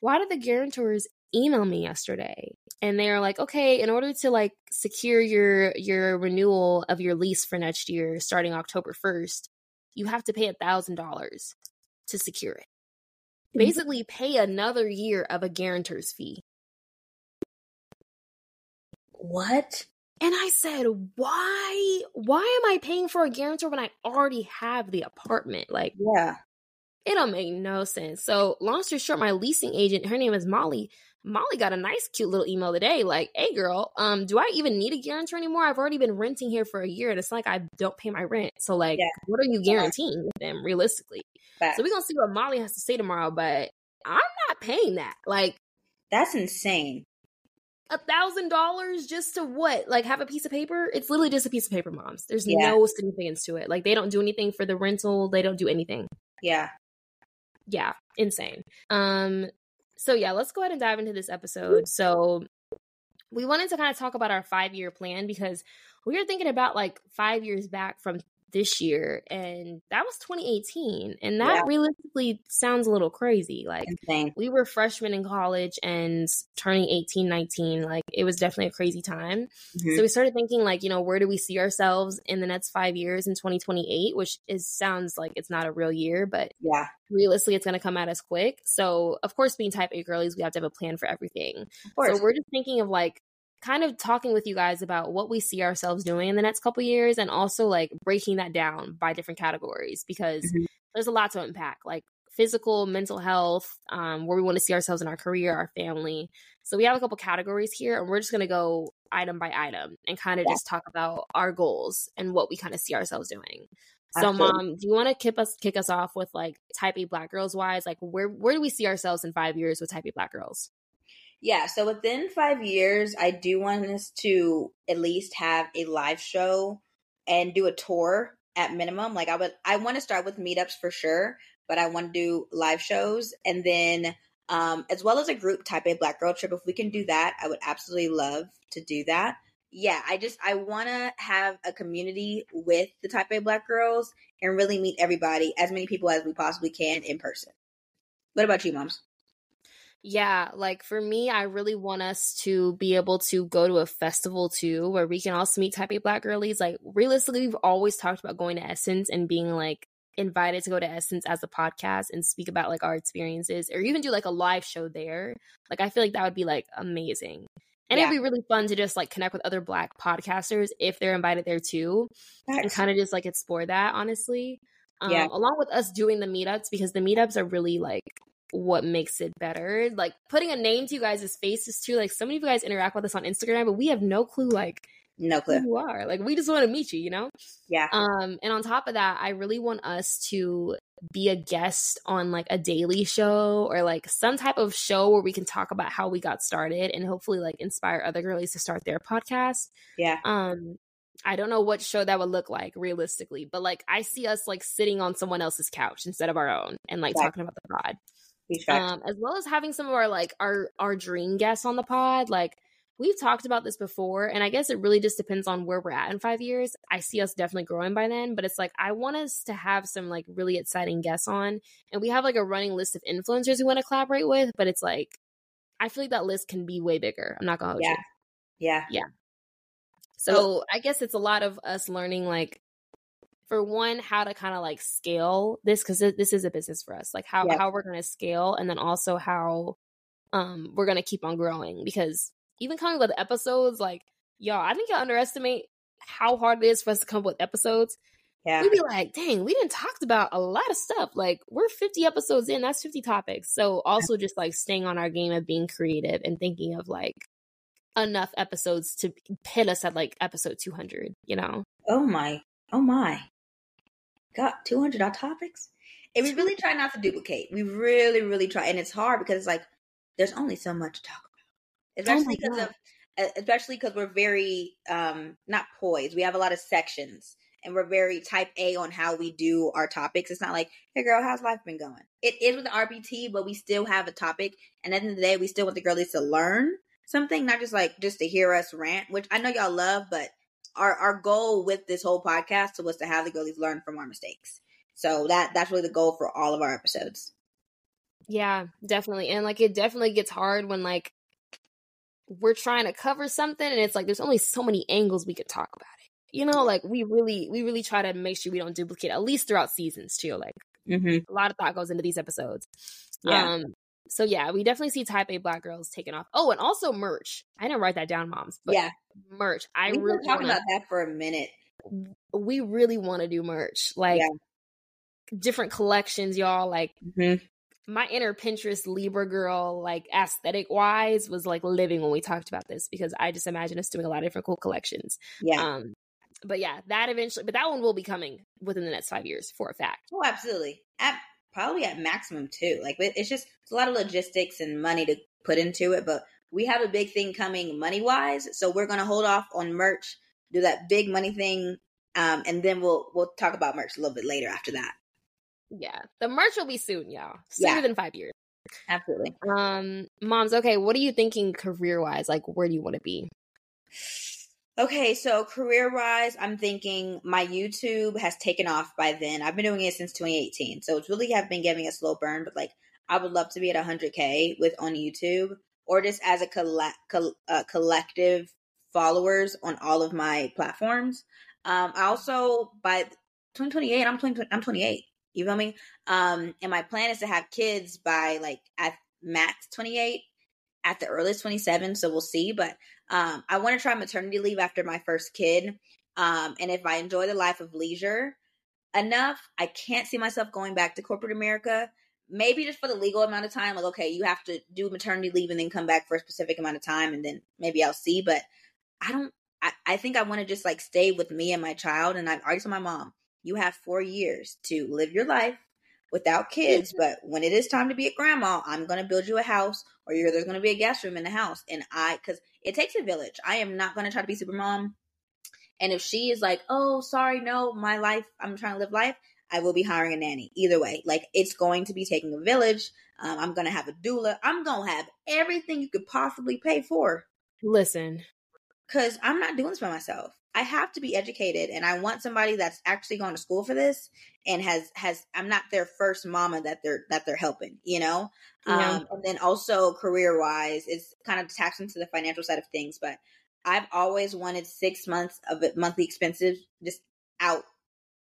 [SPEAKER 1] Why did the guarantors email me yesterday? and they're like okay in order to like secure your your renewal of your lease for next year starting october 1st you have to pay a thousand dollars to secure it Mm-hmm. basically pay another year of a guarantor's fee
[SPEAKER 2] What?
[SPEAKER 1] and i said why why am i paying for a guarantor when i already have the apartment like
[SPEAKER 2] Yeah.
[SPEAKER 1] It don't make no sense so long story short my leasing agent her name is molly Molly got a nice, cute little email today, like, "Hey, girl, um, do I even need a guarantor anymore? I've already been renting here for a year, and it's like I don't pay my rent. So, like,
[SPEAKER 2] Yeah.
[SPEAKER 1] what are you guaranteeing with them realistically?
[SPEAKER 2] Facts.
[SPEAKER 1] So we're gonna see what Molly has to say tomorrow, but I'm not paying that. Like,
[SPEAKER 2] That's insane.
[SPEAKER 1] a thousand dollars just to what? Like, have a piece of paper? It's literally just a piece of paper, moms. There's
[SPEAKER 2] Yeah.
[SPEAKER 1] no significance to it. Like, they don't do anything for the rental. They don't do anything.
[SPEAKER 2] Yeah.
[SPEAKER 1] Yeah, insane. Um, so yeah, let's go ahead and dive into this episode. So we wanted to kind of talk about our five year plan because we were thinking about like five years back from this year, and that was 2018, and that
[SPEAKER 2] Yeah.
[SPEAKER 1] realistically sounds a little crazy. Like
[SPEAKER 2] Insane.
[SPEAKER 1] we were freshmen in college and turning 18 19 like it was definitely a crazy time
[SPEAKER 2] Mhm.
[SPEAKER 1] so we started thinking like you know where do we see ourselves in the next five years in 2028 which is sounds like it's not a real year but
[SPEAKER 2] yeah.
[SPEAKER 1] realistically it's going to come at us quick so of course being type a girlies we have to have a plan for everything
[SPEAKER 2] Of course.
[SPEAKER 1] so we're just thinking of like kind of talking with you guys about what we see ourselves doing in the next couple years and also like breaking that down by different categories because
[SPEAKER 2] Mhm.
[SPEAKER 1] there's a lot to unpack like physical mental health um, where we want to see ourselves in our career our family. So we have a couple categories here and we're just going to go item by item and kind of
[SPEAKER 2] Yeah.
[SPEAKER 1] just talk about our goals and what we kind of see ourselves doing. So mom do you want to kick us kick us off with like type a black girls wise? Like where where do we see ourselves in five years with type a black girls
[SPEAKER 2] Yeah, so within five years, I do want us to at least have a live show and do a tour at minimum. Like I would, I want to start with meetups for sure, but I want to do live shows and then, um, as well as a group type A Black Girl trip. If we can do that, I would absolutely love to do that. Yeah, I just I want to have a community with the type A Black girls and really meet everybody, as many people as we possibly can in person. What about you, moms?
[SPEAKER 1] Yeah, like for me, I really want us to be able to go to a festival too, where we can also meet type A black girlies. Like realistically, we've always talked about going to Essence and being like invited to go to Essence as a podcast and speak about like our experiences, or even do like a live show there. Like I feel like that would be like amazing. And
[SPEAKER 2] Yeah.
[SPEAKER 1] it'd be really fun to just like connect with other black podcasters if they're invited there too and kind of just like explore that honestly Um, yeah. along with us doing the meetups because the meetups are really like what makes it better. Like putting a name to you guys' faces too. Like so many of you guys interact with us on Instagram, but we have no clue like
[SPEAKER 2] no clue
[SPEAKER 1] who you are. Like we just want to meet you, you know?
[SPEAKER 2] Yeah.
[SPEAKER 1] Um, and on top of that, I really want us to be a guest on like a daily show or like some type of show where we can talk about how we got started and hopefully like inspire other girlies to start their podcast.
[SPEAKER 2] Yeah.
[SPEAKER 1] Um, I don't know what show that would look like realistically, but like I see us like sitting on someone else's couch instead of our own and like right. talking about the pod. Um, as well as having some of our like our our dream guests on the pod. Like we've talked about this before, and I guess it really just depends on where we're at in five years. I see us definitely growing by then, but it's like I want us to have some like really exciting guests on, and we have like a running list of influencers we want to collaborate with, but it's like I feel like that list can be way bigger. I'm not gonna
[SPEAKER 2] yeah. You. Yeah.
[SPEAKER 1] Yeah. So I guess it's a lot of us learning like for one how to kind of like scale this because this is a business for us like how how we're going to scale and then also how um we're going to keep on growing because even coming with episodes like y'all i think y'all underestimate how hard it is for us to come up with episodes. Yeah. We'd be like dang we didn't talked about a lot of stuff like we're 50 episodes in that's 50 topics. So also just like staying on our game of being creative and thinking of like enough episodes to hit us at like episode 200 you know?
[SPEAKER 2] Oh my oh my got 200 odd topics. And we really try not to duplicate. We really, really try. And it's hard because it's like, there's only so much to talk about. Especially oh because of, especially because we're very, um, not poised. We have a lot of sections and we're very type A on how we do our topics. It's not like, hey girl, how's life been going? It is with the RBT, but we still have a topic. And at the end of the day, we still want the girlies to learn something, not just like just to hear us rant, which I know y'all love, but our our goal with this whole podcast was to have the girlies learn from our mistakes. So that that's really the goal for all of our episodes.
[SPEAKER 1] Yeah, definitely. And like it definitely gets hard when like we're trying to cover something and it's like there's only so many angles we could talk about it. You know, like we really we really try to make sure we don't duplicate at least throughout seasons too. Like mm-hmm. a lot of thought goes into these episodes. Yeah. Um so yeah, we definitely see type A black girls taking off. Oh, and also merch. I didn't write that down, moms. But yeah, merch. I we really
[SPEAKER 2] talking about that for a minute.
[SPEAKER 1] We really want to do merch, like yeah. different collections, y'all. Like mm-hmm. my inner Pinterest Libra girl, like aesthetic wise, was like living when we talked about this because I just imagine us doing a lot of different cool collections.
[SPEAKER 2] Yeah. Um,
[SPEAKER 1] but yeah, that eventually, but that one will be coming within the next five years for a fact.
[SPEAKER 2] Oh, absolutely. Probably at maximum too. Like it's just it's a lot of logistics and money to put into it, but we have a big thing coming money wise, so we're gonna hold off on merch, do that big money thing, um, and then we'll we'll talk about merch a little bit later after that.
[SPEAKER 1] Yeah, the merch will be soon, y'all. Sooner yeah. than five years.
[SPEAKER 2] Absolutely.
[SPEAKER 1] Um, moms, okay, what are you thinking career wise? Like, where do you want to be?
[SPEAKER 2] Okay, so career wise, I'm thinking my YouTube has taken off by then. I've been doing it since 2018, so it's really have been giving a slow burn. But like, I would love to be at 100k with on YouTube, or just as a coll- coll- uh, collective followers on all of my platforms. Um, I also by 2028, I'm 20, I'm 28. You feel me? Um, and my plan is to have kids by like at max 28, at the earliest 27. So we'll see. But um, I want to try maternity leave after my first kid. Um, and if I enjoy the life of leisure enough, I can't see myself going back to corporate America. Maybe just for the legal amount of time. Like, okay, you have to do maternity leave and then come back for a specific amount of time, and then maybe I'll see. But I don't. I, I think I want to just like stay with me and my child. And I've already told my mom, you have four years to live your life without kids. But when it is time to be a grandma, I'm going to build you a house or there's going to be a guest room in the house. And I, because it takes a village. I am not going to try to be super mom. And if she is like, oh, sorry, no, my life, I'm trying to live life, I will be hiring a nanny. Either way, like it's going to be taking a village. Um, I'm going to have a doula. I'm going to have everything you could possibly pay for.
[SPEAKER 1] Listen,
[SPEAKER 2] because I'm not doing this by myself. I have to be educated and I want somebody that's actually gone to school for this and has has I'm not their first mama that they're that they're helping, you know? Yeah. Um and then also career wise, it's kind of taxed into the financial side of things, but I've always wanted six months of monthly expenses just out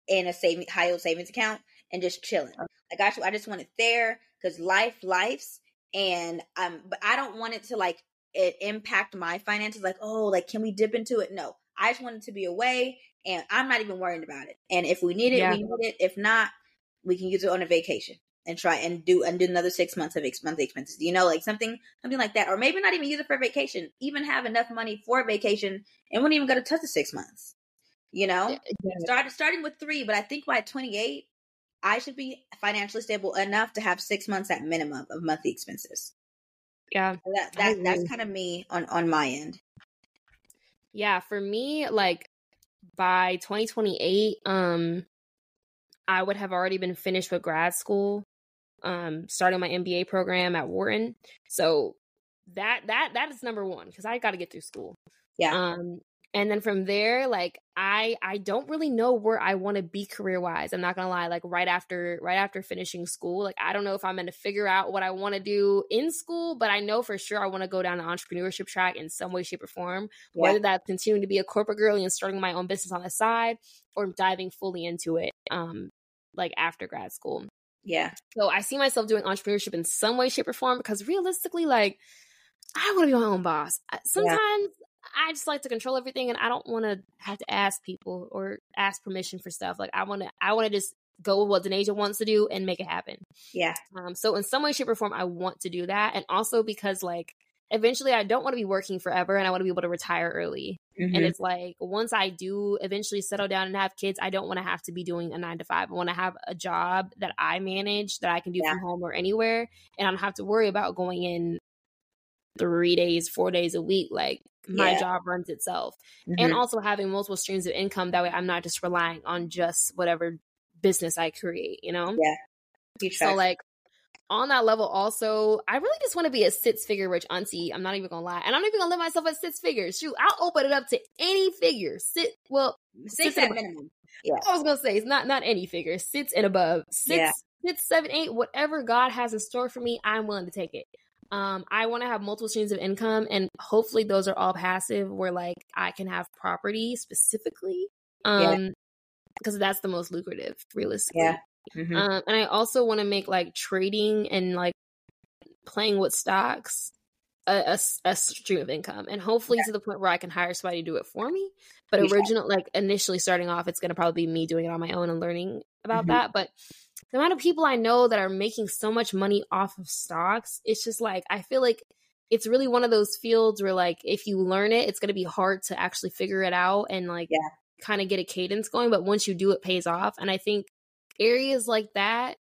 [SPEAKER 2] in a saving high yield savings account and just chilling. Like I, I just want it there because life, life's, and um, but I don't want it to like it impact my finances. Like, oh, like can we dip into it? No, I just wanted to be away and I'm not even worried about it. And if we need it, yeah. we need it. If not, we can use it on a vacation and try and do and do another six months of ex- monthly expenses. You know, like something something like that, or maybe not even use it for vacation. Even have enough money for vacation, and wouldn't even go to touch the six months. You know, yeah. Start, starting with three, but I think by twenty eight, I should be financially stable enough to have six months at minimum of monthly expenses.
[SPEAKER 1] Yeah,
[SPEAKER 2] so that, that that's kind of me on on my end.
[SPEAKER 1] Yeah, for me, like by 2028, um, I would have already been finished with grad school, um, starting my MBA program at Wharton. So that that that is number one because I got to get through school.
[SPEAKER 2] Yeah.
[SPEAKER 1] Um, and then from there like i i don't really know where i want to be career wise i'm not gonna lie like right after right after finishing school like i don't know if i'm gonna figure out what i want to do in school but i know for sure i want to go down the entrepreneurship track in some way shape or form yeah. whether that's continuing to be a corporate girl and starting my own business on the side or diving fully into it um like after grad school
[SPEAKER 2] yeah
[SPEAKER 1] so i see myself doing entrepreneurship in some way shape or form because realistically like I want to be my own boss. Sometimes yeah. I just like to control everything and I don't want to have to ask people or ask permission for stuff. Like I want to I want to just go with what Denasia wants to do and make it happen.
[SPEAKER 2] Yeah.
[SPEAKER 1] Um so in some way shape or form I want to do that and also because like eventually I don't want to be working forever and I want to be able to retire early. Mm-hmm. And it's like once I do eventually settle down and have kids, I don't want to have to be doing a 9 to 5. I want to have a job that I manage that I can do yeah. from home or anywhere and I don't have to worry about going in 3 days, 4 days a week like my yeah. job runs itself. Mm-hmm. and also having multiple streams of income that way i'm not just relying on just whatever business i create you know?
[SPEAKER 2] Yeah.
[SPEAKER 1] So like on that level also i really just want to be a six figure rich auntie i'm not even gonna lie. And i'm not even gonna live myself at six figures shoot i'll open it up to any figure. Sit well
[SPEAKER 2] six at minimum.
[SPEAKER 1] Yeah. I was gonna say it's not not any figure six and above. Six yeah. six seven eight whatever god has in store for me i'm willing to take it um, I want to have multiple streams of income, and hopefully those are all passive, where like I can have property specifically, um, yeah. because that's the most lucrative, realistically.
[SPEAKER 2] Yeah. Mm-hmm.
[SPEAKER 1] Um, and I also want to make like trading and like playing with stocks a, a, a stream of income, and hopefully yeah. to the point where I can hire somebody to do it for me. But original, like initially starting off, it's going to probably be me doing it on my own and learning about mm-hmm. that. But the amount of people I know that are making so much money off of stocks, it's just like I feel like it's really one of those fields where like if you learn it, it's going to be hard to actually figure it out and like
[SPEAKER 2] yeah.
[SPEAKER 1] kind of get a cadence going, but once you do it pays off. And I think areas like that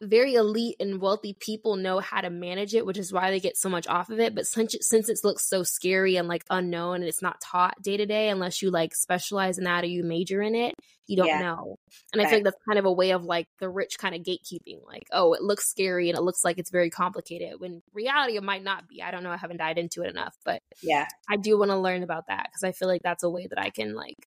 [SPEAKER 1] very elite and wealthy people know how to manage it, which is why they get so much off of it. But since since it looks so scary and like unknown and it's not taught day to day unless you like specialize in that or you major in it, you don't yeah. know. And right. I think that's kind of a way of like the rich kind of gatekeeping. Like, oh, it looks scary and it looks like it's very complicated. When reality it might not be. I don't know. I haven't dived into it enough, but
[SPEAKER 2] yeah,
[SPEAKER 1] I do want to learn about that because I feel like that's a way that I can like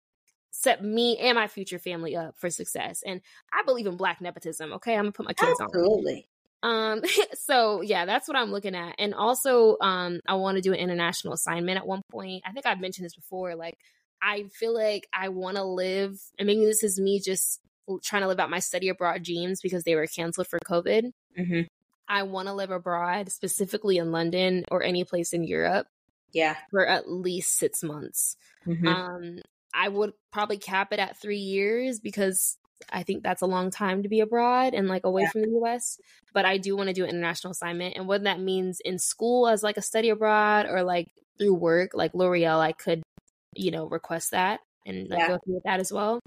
[SPEAKER 1] set me and my future family up for success. And I believe in black nepotism. Okay, I'm gonna put my kids
[SPEAKER 2] Absolutely.
[SPEAKER 1] on. Absolutely. Um, so yeah, that's what I'm looking at. And also, um, I want to do an international assignment at one point. I think I've mentioned this before. Like, I feel like I want to live, and maybe this is me just trying to live out my study abroad dreams because they were canceled for COVID.
[SPEAKER 2] Mm-hmm.
[SPEAKER 1] I want to live abroad, specifically in London or any place in Europe.
[SPEAKER 2] Yeah,
[SPEAKER 1] for at least six months. Mm-hmm. Um, I would probably cap it at three years because I think that's a long time to be abroad and like away yeah. from the US. But I do want to do an international assignment. And what that means in school as like a study abroad or like through work, like L'Oreal, I could, you know, request that and like, yeah. go through with that as well.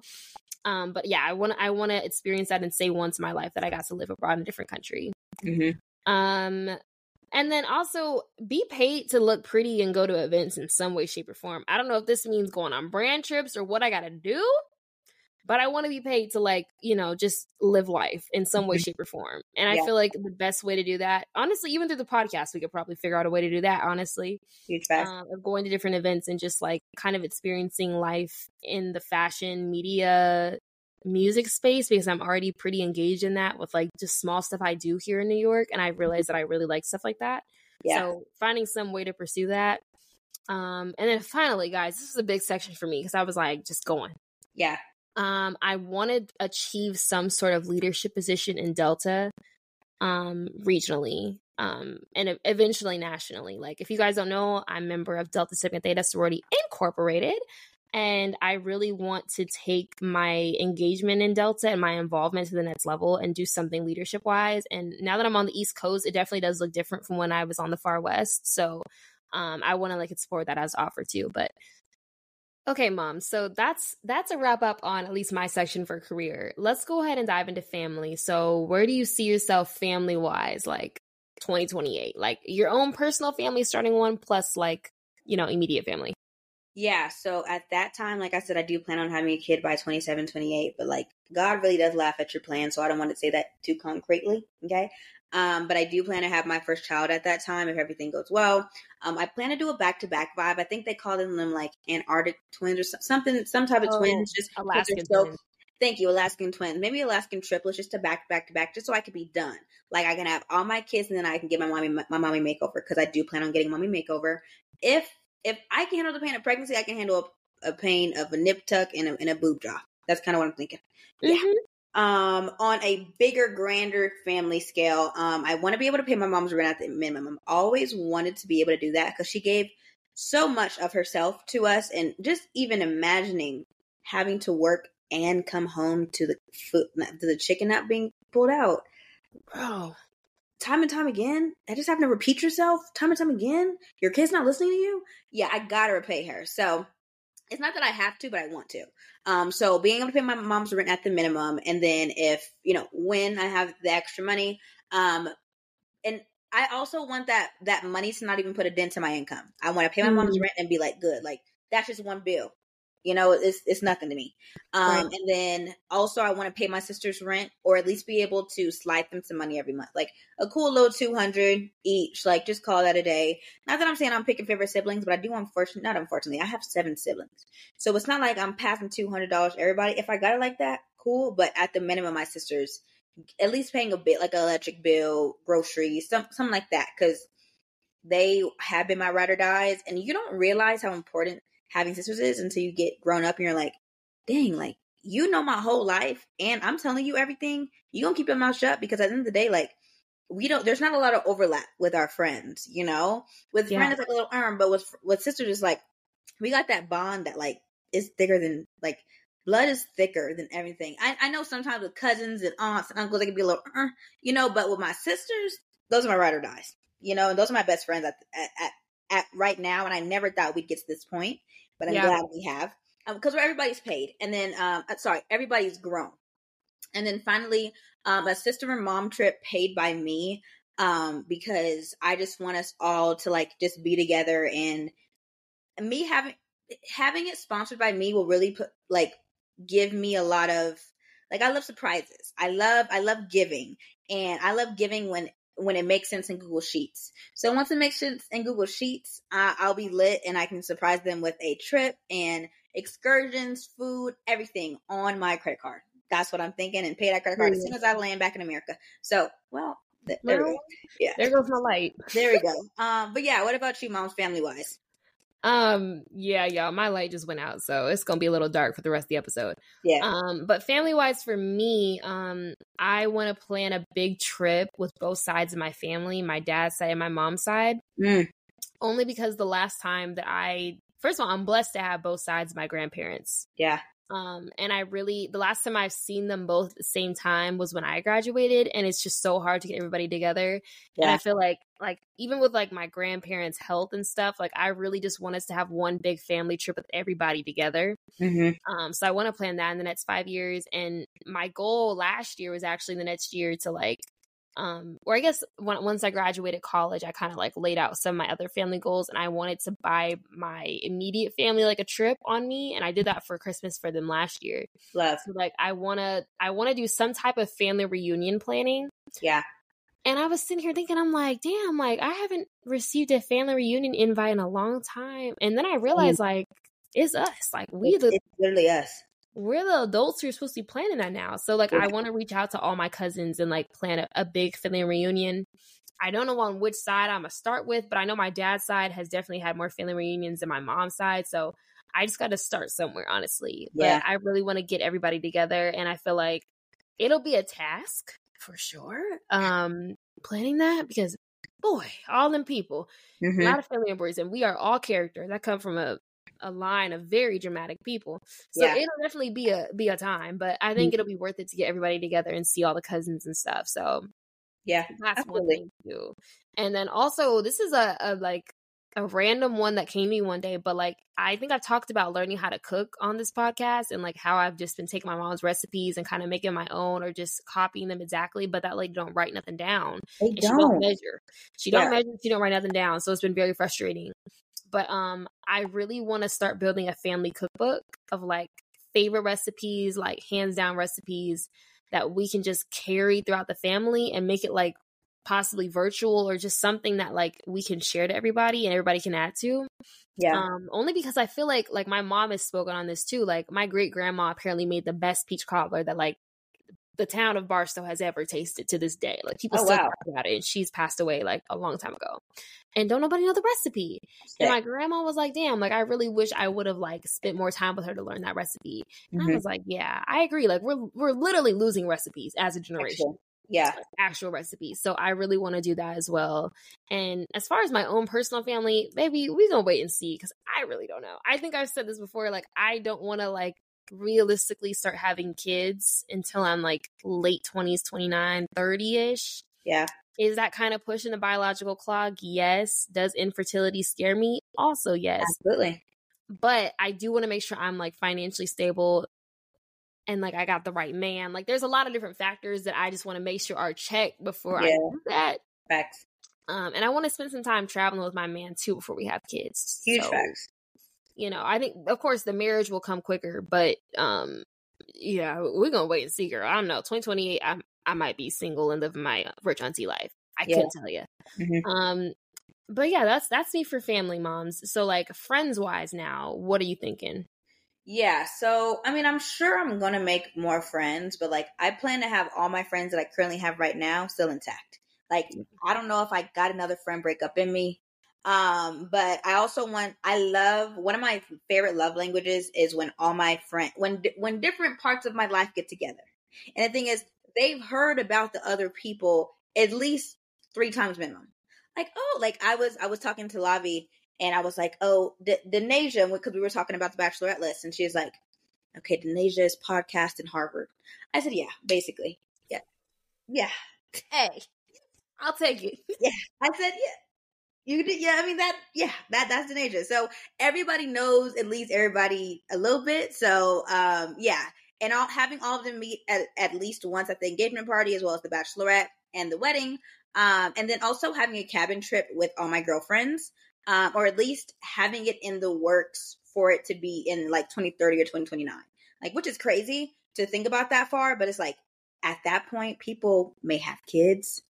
[SPEAKER 1] Um, but yeah, I want I want to experience that and say once in my life that I got to live abroad in a different country.
[SPEAKER 2] Mm-hmm.
[SPEAKER 1] Um, and then also be paid to look pretty and go to events in some way, shape, or form. I don't know if this means going on brand trips or what I got to do, but I want to be paid to like, you know, just live life in some way, mm-hmm. shape, or form. And I yeah. feel like the best way to do that, honestly, even through the podcast, we could probably figure out a way to do that, honestly.
[SPEAKER 2] Huge fact.
[SPEAKER 1] Um, of going to different events and just like kind of experiencing life in the fashion media music space because I'm already pretty engaged in that with like just small stuff I do here in New York. And I realized that I really like stuff like that. Yeah. So finding some way to pursue that. Um, and then finally, guys, this is a big section for me because I was like just going.
[SPEAKER 2] Yeah.
[SPEAKER 1] Um, I wanted to achieve some sort of leadership position in Delta, um, regionally, um, and eventually nationally. Like, if you guys don't know, I'm a member of Delta Sigma Theta Sorority Incorporated, and I really want to take my engagement in Delta and my involvement to the next level and do something leadership wise. And now that I'm on the East Coast, it definitely does look different from when I was on the far West. So um, I want to like explore that as offer too. But okay, mom. So that's that's a wrap up on at least my section for career. Let's go ahead and dive into family. So where do you see yourself family wise, like 2028? Like your own personal family starting one plus like you know immediate family.
[SPEAKER 2] Yeah, so at that time, like I said, I do plan on having a kid by 27, 28, but like God really does laugh at your plan, so I don't want to say that too concretely, okay? Um, but I do plan to have my first child at that time if everything goes well. Um, I plan to do a back to back vibe. I think they call them like Antarctic twins or something, some type of oh, twins. Just Alaskan so, twins. Thank you, Alaskan twins. Maybe Alaskan triplets, just to back back to back, just so I could be done. Like I can have all my kids, and then I can get my mommy my mommy makeover because I do plan on getting mommy makeover. If if I can handle the pain of pregnancy, I can handle a, a pain of a nip tuck and a, and a boob drop. That's kind of what I'm thinking. Yeah. Mm-hmm. Um, on a bigger, grander family scale, um, I want to be able to pay my mom's rent at the minimum. I've always wanted to be able to do that because she gave so much of herself to us, and just even imagining having to work and come home to the food, to the chicken not being pulled out, bro time and time again. I just have to repeat yourself time and time again. Your kid's not listening to you. Yeah, I gotta repay her. So it's not that I have to, but I want to. Um, so being able to pay my mom's rent at the minimum, and then if you know when I have the extra money, um, and I also want that that money to not even put a dent to my income. I want to pay my mm. mom's rent and be like, good, like that's just one bill. You know, it's it's nothing to me. Um, right. And then also, I want to pay my sister's rent, or at least be able to slide them some money every month, like a cool little two hundred each. Like just call that a day. Not that I'm saying I'm picking favorite siblings, but I do. Unfortunately, not unfortunately, I have seven siblings, so it's not like I'm passing two hundred dollars everybody. If I got it like that, cool. But at the minimum, my sisters at least paying a bit, like an electric bill, groceries, some something like that, because they have been my ride or dies, and you don't realize how important having sisters is until you get grown up and you're like, dang, like you know my whole life and I'm telling you everything. You gonna keep your mouth shut because at the end of the day, like we don't. There's not a lot of overlap with our friends, you know. With yeah. friends, like a little arm, but with with sisters, it's like we got that bond that like is thicker than like blood is thicker than everything. I, I know sometimes with cousins and aunts and uncles, they can be a little, uh, you know, but with my sisters, those are my ride or dies, you know, and those are my best friends at, at, at, at right now. And I never thought we'd get to this point but I'm yeah. glad we have because um, everybody's paid, and then um, uh, sorry, everybody's grown, and then finally, um, a sister and mom trip paid by me um, because I just want us all to like just be together and me having having it sponsored by me will really put like give me a lot of like I love surprises. I love I love giving and I love giving when when it makes sense in Google Sheets. So once it makes sense in Google Sheets, uh, I'll be lit and I can surprise them with a trip and excursions, food, everything on my credit card. That's what I'm thinking and pay that credit card mm. as soon as I land back in America. So, well, th- there well, we go.
[SPEAKER 1] Yeah. There goes my light.
[SPEAKER 2] There we go. Um, but yeah, what about you, mom's family wise?
[SPEAKER 1] Um, yeah, y'all, my light just went out, so it's gonna be a little dark for the rest of the episode.
[SPEAKER 2] Yeah.
[SPEAKER 1] Um, but family wise for me, um, I want to plan a big trip with both sides of my family, my dad's side and my mom's side. Mm. Only because the last time that I first of all, I'm blessed to have both sides of my grandparents.
[SPEAKER 2] Yeah.
[SPEAKER 1] Um, and I really, the last time I've seen them both at the same time was when I graduated, and it's just so hard to get everybody together. Yeah. And I feel like, like, even with like my grandparents' health and stuff, like, I really just want us to have one big family trip with everybody together. Mm-hmm. Um, so I want to plan that in the next five years. And my goal last year was actually the next year to like um or i guess when, once i graduated college i kind of like laid out some of my other family goals and i wanted to buy my immediate family like a trip on me and i did that for christmas for them last year.
[SPEAKER 2] Love.
[SPEAKER 1] So like i want to i want to do some type of family reunion planning.
[SPEAKER 2] Yeah.
[SPEAKER 1] And i was sitting here thinking i'm like damn like i haven't received a family reunion invite in a long time. And then i realized mm. like it's us like we
[SPEAKER 2] the it's literally us
[SPEAKER 1] we're the adults who are supposed to be planning that now. So like I want to reach out to all my cousins and like plan a, a, big family reunion. I don't know on which side I'm gonna start with, but I know my dad's side has definitely had more family reunions than my mom's side. So I just got to start somewhere, honestly. Yeah. But I really want to get everybody together, and I feel like it'll be a task for sure. Um, planning that because boy, all them people, mm-hmm. a lot of family members, and we are all characters. I come from a a line of very dramatic people. So
[SPEAKER 2] Yeah.
[SPEAKER 1] it'll definitely be a be a time, but I think
[SPEAKER 2] Mhm.
[SPEAKER 1] it'll be worth it to get everybody together and see all the cousins and stuff. So
[SPEAKER 2] Yeah.
[SPEAKER 1] that's
[SPEAKER 2] Absolutely.
[SPEAKER 1] one thing too. And then also this is a, a like a random one that came to me one day, but like I think I've talked about learning how to cook on this podcast and like how I've just been taking my mom's recipes and kind of making my own or just copying them exactly, but that like don't write nothing down
[SPEAKER 2] They
[SPEAKER 1] don't
[SPEAKER 2] don't.
[SPEAKER 1] measure. She don't measure. She don't write nothing down. So it's been very frustrating. But um, I really want to start building a family cookbook of like favorite recipes, like hands down recipes that we can just carry throughout the family and make it like possibly virtual or just something that like we can share to everybody and everybody can add to.
[SPEAKER 2] Yeah.
[SPEAKER 1] Um, only because I feel like like my mom has spoken on this too. Like my great grandma apparently made the best peach cobbler that like the town of Barstow has ever tasted to this day. Like people
[SPEAKER 2] Oh,
[SPEAKER 1] still
[SPEAKER 2] wow.
[SPEAKER 1] talk about it, and she's passed away like a long time ago, and don't nobody know the recipe. And my grandma was like, "Damn, like I really wish I would have like spent more time with her to learn that recipe." And I
[SPEAKER 2] Mhm.
[SPEAKER 1] was like, "Yeah, I agree. Like we're we're literally losing recipes as a generation."
[SPEAKER 2] Yeah.
[SPEAKER 1] actual recipes. So I really want to do that as well. And as far as my own personal family, maybe we gonna wait and see because I really don't know. I think I've said this before. Like I don't want to like realistically start having kids until I'm like late 20s, 29, 30 ish.
[SPEAKER 2] Yeah.
[SPEAKER 1] Is that kind of pushing the biological clock? Yes. Does infertility scare me? Also, yes.
[SPEAKER 2] Absolutely.
[SPEAKER 1] But I do want to make sure I'm like financially stable and like I got the right man. Like there's a lot of different factors that I just want to make sure are checked before I do that.
[SPEAKER 2] Facts.
[SPEAKER 1] Um, and I want to spend some time traveling with my man too before we have kids.
[SPEAKER 2] Huge
[SPEAKER 1] So,
[SPEAKER 2] facts.
[SPEAKER 1] You know, I think of course the marriage will come quicker, but um, yeah, we're gonna wait and see, girl. I don't know. 2028, I I might be single and living my rich auntie life. I
[SPEAKER 2] Yeah.
[SPEAKER 1] couldn't tell you.
[SPEAKER 2] Mhm.
[SPEAKER 1] Um, but yeah, that's that's me for family moms. So like friends wise, now, what are you thinking?
[SPEAKER 2] Yeah, so I mean, I'm sure I'm gonna make more friends, but like, I plan to have all my friends that I currently have right now still intact. Like, I don't know if I got another friend breakup in me, um, but I also want. I love one of my favorite love languages is when all my friend when when different parts of my life get together. And the thing is, they've heard about the other people at least three times minimum. Like, oh, like I was I was talking to Lavi and I was like, oh, D- Denasia, because we were talking about the Bachelorette list, and she was like, okay, Denasia is podcast in Harvard. I said, yeah, basically, yeah, yeah.
[SPEAKER 1] Hey, I'll take it. Yeah.
[SPEAKER 2] I said, yeah. You did, yeah. I mean that, yeah. That that's Denasia. So everybody knows at least everybody a little bit. So um, yeah, and all having all of them meet at, at least once at the engagement party, as well as the Bachelorette and the wedding, um, and then also having a cabin trip with all my girlfriends, um, or at least having it in the works for it to be in like 2030 or 2029. Like, which is crazy to think about that far, but it's like at that point, people may have kids.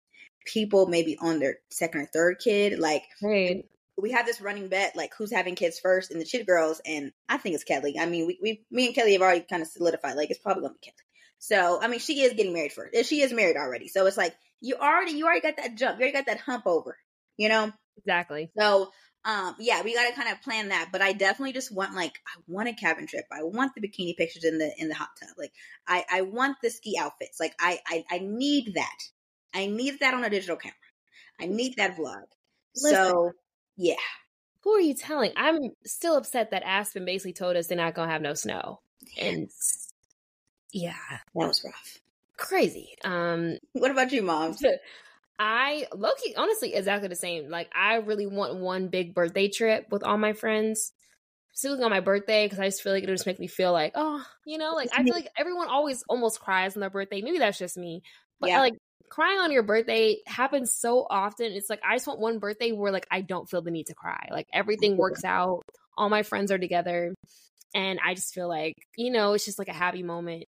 [SPEAKER 2] People maybe on their second or third kid. Like,
[SPEAKER 1] Right.
[SPEAKER 2] we have this running bet, like who's having kids first in the Cheetah Girls, and I think it's Kelly. I mean, we, we me and Kelly have already kind of solidified, like it's probably gonna be Kelly. So, I mean, she is getting married first. She is married already. So it's like you already you already got that jump. You already got that hump over. You know.
[SPEAKER 1] Exactly.
[SPEAKER 2] So, um, yeah, we got to kind of plan that. But I definitely just want like I want a cabin trip. I want the bikini pictures in the in the hot tub. Like I I want the ski outfits. Like I I, I need that. I need that on a digital camera. I need that vlog. So yeah.
[SPEAKER 1] Who are you telling? I'm still upset that Aspen basically told us they're not gonna have no snow. And yeah,
[SPEAKER 2] That was rough.
[SPEAKER 1] crazy. Um
[SPEAKER 2] What about you, mom?
[SPEAKER 1] I lowkey honestly exactly the same. Like I really want one big birthday trip with all my friends. Specifically on my birthday, because I just feel like it'll just make me feel like, oh, you know, like I feel like everyone always almost cries on their birthday. Maybe that's just me. But
[SPEAKER 2] Yeah.
[SPEAKER 1] like crying on your birthday happens so often. It's like I just want one birthday where like I don't feel the need to cry. Like everything works out. All my friends are together. And I just feel like, you know, it's just like a happy moment.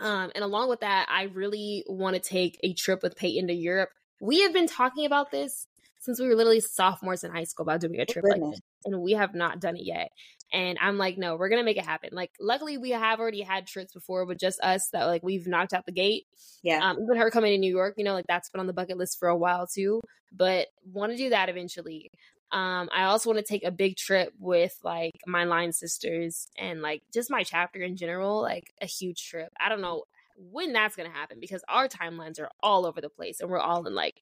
[SPEAKER 1] Um, and along with that, I really want to take a trip with Peyton to Europe. We have been talking about this since we were literally sophomores in high school about doing a trip like this, and we have not done it yet. And I'm like, no, we're gonna make it happen. Like, luckily, we have already had trips before with just us that like we've knocked out the gate.
[SPEAKER 2] Yeah.
[SPEAKER 1] Um, even her coming to New York, you know, like that's been on the bucket list for a while too. But want to do that eventually. Um, I also want to take a big trip with like my line sisters and like just my chapter in general, like a huge trip. I don't know when that's gonna happen because our timelines are all over the place and we're all in like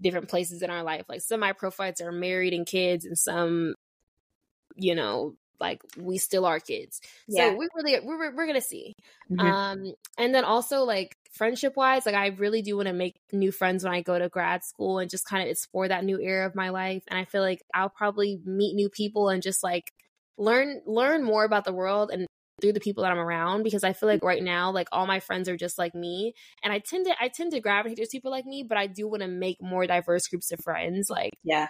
[SPEAKER 1] different places in our life. Like some of my prophytes are married and kids, and some, you know, like we still are kids.
[SPEAKER 2] Yeah.
[SPEAKER 1] So we really we're we're gonna see.
[SPEAKER 2] Mhm.
[SPEAKER 1] Um, and then also like friendship wise, like I really do want to make new friends when I go to grad school and just kind of explore that new era of my life. And I feel like I'll probably meet new people and just like learn learn more about the world and through the people that I'm around because I feel like right now like all my friends are just like me and I tend to I tend to gravitate to people like me but I do want to make more diverse groups of friends like
[SPEAKER 2] yeah.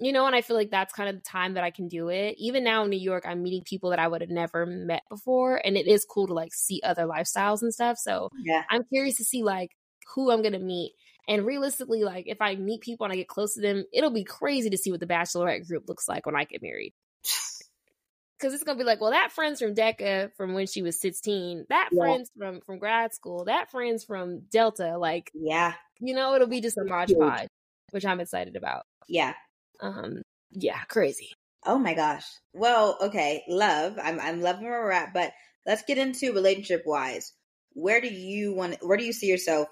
[SPEAKER 1] You know and I feel like that's kind of the time that I can do it even now in New York I'm meeting people that I would have never met before and it is cool to like see other lifestyles and stuff so
[SPEAKER 2] Yeah.
[SPEAKER 1] I'm curious to see like who I'm gonna meet. And realistically, like if I meet people and I get close to them, it'll be crazy to see what the bachelorette group looks like when I get married. Cause it's gonna be like, well, that friend's from DECA from when she was 16. That
[SPEAKER 2] Yeah.
[SPEAKER 1] friend's from from grad school. That friend's from Delta. Like,
[SPEAKER 2] Yeah.
[SPEAKER 1] you know, it'll be just a Mod
[SPEAKER 2] Huge.
[SPEAKER 1] Which I'm excited about.
[SPEAKER 2] Yeah.
[SPEAKER 1] Um, yeah, crazy.
[SPEAKER 2] Oh my gosh. Well, okay, love. I'm I'm loving where we're at, but let's get into relationship wise. Where do you want? Where do you see yourself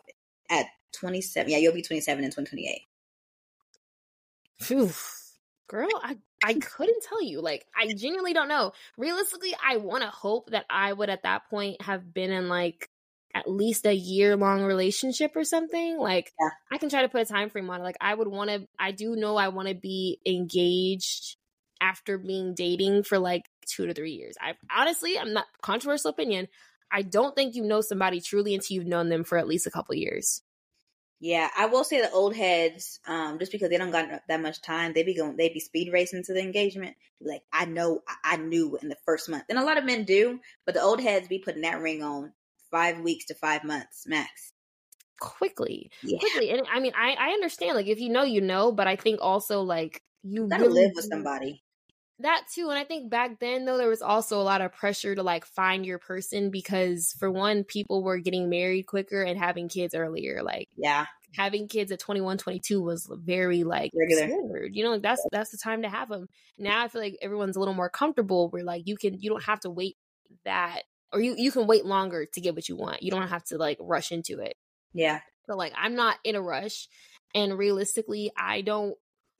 [SPEAKER 2] at 27? Yeah, you'll be 27 in 2028.
[SPEAKER 1] Phew. Girl, I I couldn't tell you. Like, I genuinely don't know. Realistically, I want to hope that I would at that point have been in like at least a year long relationship or something. Like,
[SPEAKER 2] Yeah.
[SPEAKER 1] I can try to put a time frame on it. Like, I would want to. I do know I want to be engaged after being dating for like two to three years. I honestly, I'm not controversial opinion. I don't think you know somebody truly until you've known them for at least a couple years.
[SPEAKER 2] Yeah, I will say the old heads, um, just because they don't got that much time, they be going, they be speed racing to the engagement. Like I know, I- I knew in the first month, and a lot of men do, but the old heads be putting that ring on five weeks to five months max.
[SPEAKER 1] Quickly,
[SPEAKER 2] Yeah,
[SPEAKER 1] quickly, and I mean, I I understand. Like, if you know, you know. But I think also like you
[SPEAKER 2] gotta
[SPEAKER 1] really
[SPEAKER 2] live with somebody.
[SPEAKER 1] that too and i think back then though there was also a lot of pressure to like find your person because for one people were getting married quicker and having kids earlier like
[SPEAKER 2] Yeah,
[SPEAKER 1] having kids at 21 22 was very like
[SPEAKER 2] Regular.
[SPEAKER 1] standard you know like that's that's the time to have them now i feel like everyone's a little more comfortable where like you can you don't have to wait that or you you can wait longer to get what you want you don't have to like rush into it
[SPEAKER 2] yeah,
[SPEAKER 1] so like I'm not in a rush and realistically I don't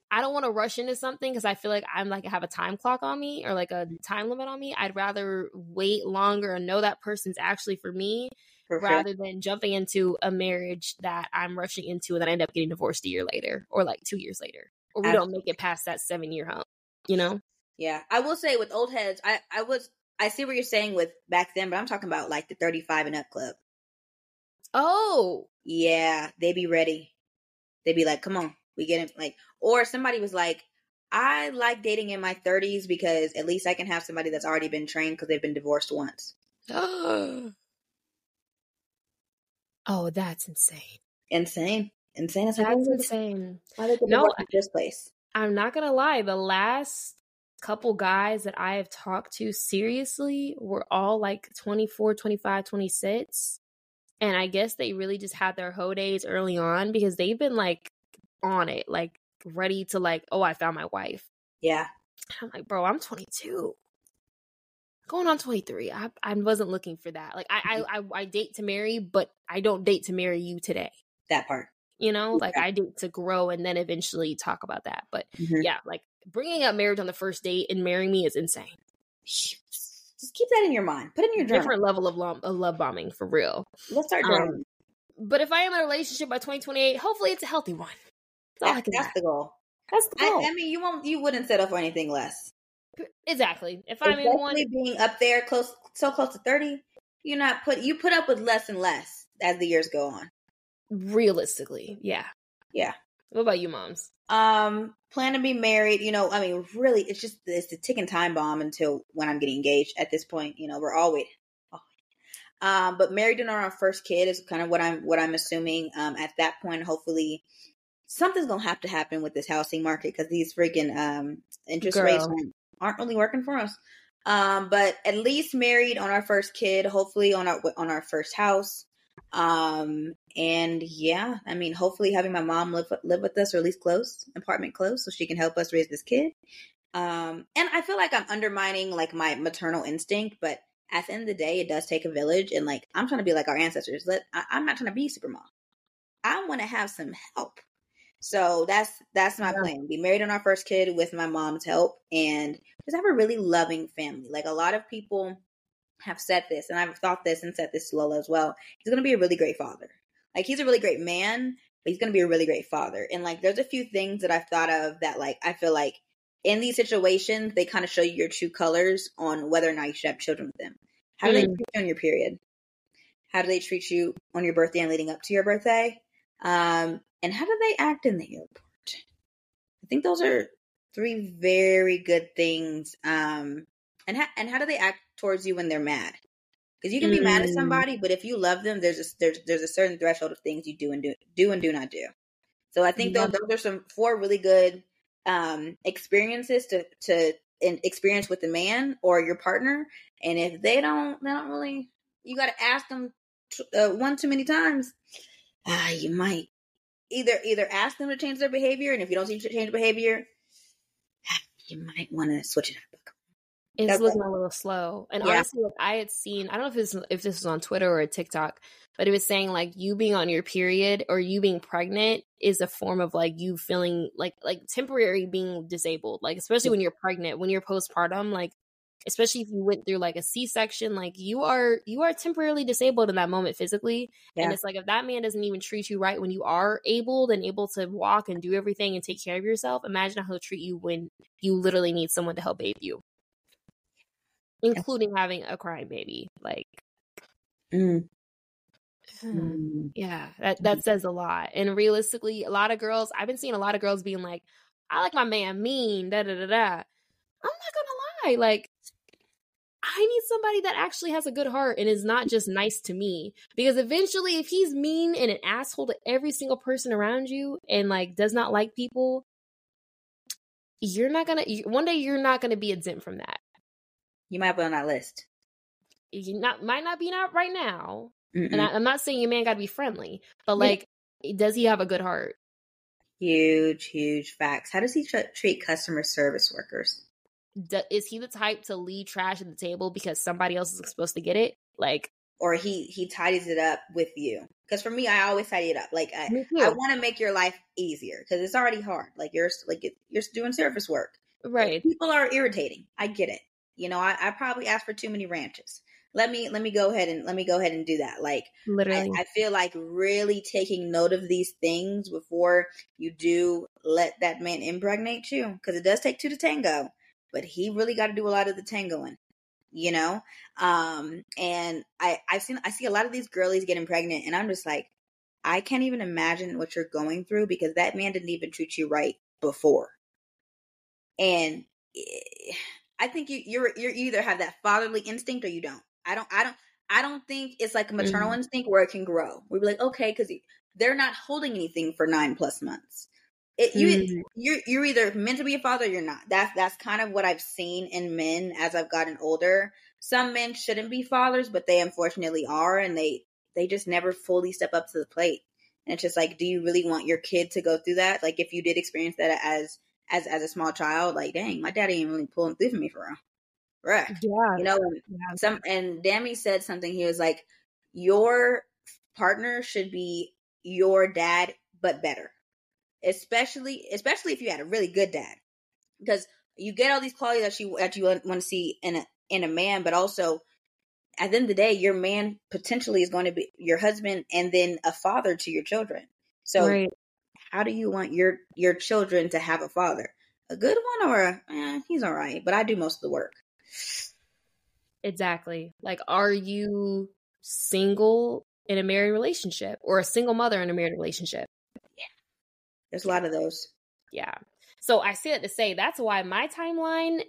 [SPEAKER 1] I don't want to rush into something because I feel like I'm like I have a time clock on me or like a mm. time limit on me. I'd rather wait longer and know that person's actually for me
[SPEAKER 2] for sure.
[SPEAKER 1] rather than jumping into a marriage that I'm rushing into and then I end up getting divorced a year later or like two years later. Or we don't make it past that seven year hump. You know?
[SPEAKER 2] Yeah, I will say with old heads, I I was I see what you're saying with back then, but I'm talking about like the 35 and up club.
[SPEAKER 1] Oh,
[SPEAKER 2] Yeah, they be ready. They'd be like, "Come on, we get it." Like, or somebody was like, "I like dating in my 30s because at least I can have somebody that's already been trained because they've been divorced once."
[SPEAKER 1] oh, that's insane.
[SPEAKER 2] Insane, insane. Like,
[SPEAKER 1] That's insane.
[SPEAKER 2] why they get
[SPEAKER 1] No,
[SPEAKER 2] in the first place?
[SPEAKER 1] I'm not gonna lie, the last couple guys that I have talked to seriously were all like 24, 25, 26. And I guess they really just had their hoe days early on because they've been like on it, like ready to like, oh, I found my wife.
[SPEAKER 2] Yeah,
[SPEAKER 1] I'm like, bro, I'm 22. Going on 23. I I wasn't looking for that. Like I I I, I date to marry, but I don't date to marry you today.
[SPEAKER 2] that part.
[SPEAKER 1] You know, like. I date to grow and then eventually talk about that. But
[SPEAKER 2] Mhm.
[SPEAKER 1] yeah, like bringing up marriage on the first date and marrying me is insane.
[SPEAKER 2] Just keep that in your mind. Put it in your journal.
[SPEAKER 1] Different level of love, of love bombing for real.
[SPEAKER 2] Let's start
[SPEAKER 1] Um. But if I am in a relationship by 2028, hopefully it's a healthy one. That's all I
[SPEAKER 2] That- that's the goal.
[SPEAKER 1] That's the
[SPEAKER 2] I,
[SPEAKER 1] goal.
[SPEAKER 2] I mean, you won't, you wouldn't settle for anything less.
[SPEAKER 1] exactly. If I'm in one,
[SPEAKER 2] being up there close, so close to thirty, you're not put. You put up with less and less as the years go on.
[SPEAKER 1] realistically, yeah.
[SPEAKER 2] Yeah.
[SPEAKER 1] What about you, moms?
[SPEAKER 2] Um, plan to be married. You know, I mean, really, it's just it's a ticking time bomb until when I'm getting engaged. At this point, you know, we're all waiting. Oh. Um, but married and on our first kid is kind of what I'm what I'm assuming. Um, at that point, hopefully, something's gonna have to happen with this housing market because these freaking um interest
[SPEAKER 1] Girl.
[SPEAKER 2] rates aren't, aren't really working for us. Um, but at least married on our first kid, hopefully on our on our first house. Um, and yeah, I mean, hopefully having my mom live live with us or at least close, apartment close, so she can help us raise this kid. Um, and I feel like I'm undermining like my maternal instinct, but at the end of the day, it does take a village. And like, I'm trying to be like our ancestors. Let I, I'm not trying to be super mom. I want to have some help. So that's that's my
[SPEAKER 1] Yeah.
[SPEAKER 2] plan. Be married on our first kid with my mom's help and just have a really loving family. Like a lot of people have said this, and I've thought this and said this to Lola as well. He's gonna be a really great father. Like he's a really great man, but he's gonna be a really great father. And like there's a few things that I've thought of that like I feel like in these situations they kind of show you your true colors on whether or not you should have children with them. How do they
[SPEAKER 1] Mm.
[SPEAKER 2] treat you on your period? How do they treat you on your birthday and leading up to your birthday? Um, and how do they act in the airport? I think those are three very good things. Um, and how and how do they act towards you when they're mad? Because you can be mad at
[SPEAKER 1] Mm.
[SPEAKER 2] somebody, but if you love them, there's a there's there's a certain threshold of things you do and do do and do not do. So I think
[SPEAKER 1] Yeah.
[SPEAKER 2] those those are some four really good um experiences to to experience with the man or your partner. And if they don't they don't really, you got to ask them t- uh, one too many times. Ah, you might either either ask them to change their behavior, and if you don't see change behavior, you might want to switch it up.
[SPEAKER 1] It's
[SPEAKER 2] That's
[SPEAKER 1] looking a little slow. And
[SPEAKER 2] Yeah.
[SPEAKER 1] honestly, like I had seen, I don't know if this if this was on Twitter or TikTok, but it was saying like you being on your period or you being pregnant is a form of like you feeling like like temporary being disabled. Like especially when you're pregnant, when you're postpartum, like especially if you went through like a C-section, like you are you are temporarily disabled in that moment physically. And it's like if that man doesn't even treat you right when you are able and able to walk and do everything and take care of yourself, imagine how he'll treat you when you literally need someone to help bathe you including having a crying baby. Like,
[SPEAKER 2] Mm.
[SPEAKER 1] yeah, that that says a lot. And realistically, a lot of girls, I've been seeing a lot of girls being like, "I like my man mean." Da da da da. I'm not gonna lie, like. I need somebody that actually has a good heart and is not just nice to me. Because eventually, if he's mean and an asshole to every single person around you and like does not like people, you're not gonna. One day, you're not gonna be exempt from that.
[SPEAKER 2] You might be on that list.
[SPEAKER 1] You not might not be not right now,
[SPEAKER 2] Mm-mm.
[SPEAKER 1] And I, I'm not saying your man got to be friendly, but like, does he have a good heart?
[SPEAKER 2] huge, huge facts. How does he tr- treat customer service workers?
[SPEAKER 1] Do, is he the type to leave trash at the table because somebody else is supposed to get it? Like,
[SPEAKER 2] Or he he tidies it up with you? Because for me, I always tidy it up. Like I. I want to make your life easier because it's already hard. Like you're like you're doing service work.
[SPEAKER 1] right.
[SPEAKER 2] People are irritating. I get it. You know, I, I probably asked for too many ranches. Let me let me go ahead and let me go ahead and do that. Like I,
[SPEAKER 1] Literally.
[SPEAKER 2] I feel like really taking note of these things before you do let that man impregnate you because it does take two to tango, but he really got to do a lot of the tangoing. You know, um, and I I've seen I see a lot of these girlies getting pregnant, and I'm just like, I can't even imagine what you're going through because that man didn't even treat you right before, and eh, I think you you're you either have that fatherly instinct or you don't. I don't I don't I don't think it's like a maternal
[SPEAKER 1] Mhm.
[SPEAKER 2] instinct where it can grow. We'd be like, okay, because they're not holding anything for nine plus months. It, you
[SPEAKER 1] Mhm.
[SPEAKER 2] you're you're either meant to be a father or you're not. That's that's kind of what I've seen in men as I've gotten older. Some men shouldn't be fathers, but they unfortunately are, and they they just never fully step up to the plate. And it's just like, do you really want your kid to go through that? Like, if you did experience that as as as a small child, like, dang, my daddy ain't really pulling through for me for real, right?
[SPEAKER 1] Yeah.
[SPEAKER 2] You know, and
[SPEAKER 1] yeah.
[SPEAKER 2] some and Dammy said something. He was like, "Your partner should be your dad, but better, especially especially if you had a really good dad, because you get all these qualities that you that you want to see in a in a man, but also at the end of the day, your man potentially is going to be your husband and then a father to your children. So,
[SPEAKER 1] right.
[SPEAKER 2] How do you want your your children to have a father? A good one or a, eh, he's all right, but I do most of the work.
[SPEAKER 1] Exactly. Like, are you single in a married relationship or a single mother in a married relationship? Yeah.
[SPEAKER 2] There's a lot of those.
[SPEAKER 1] Yeah. So I say that to say that's why my timeline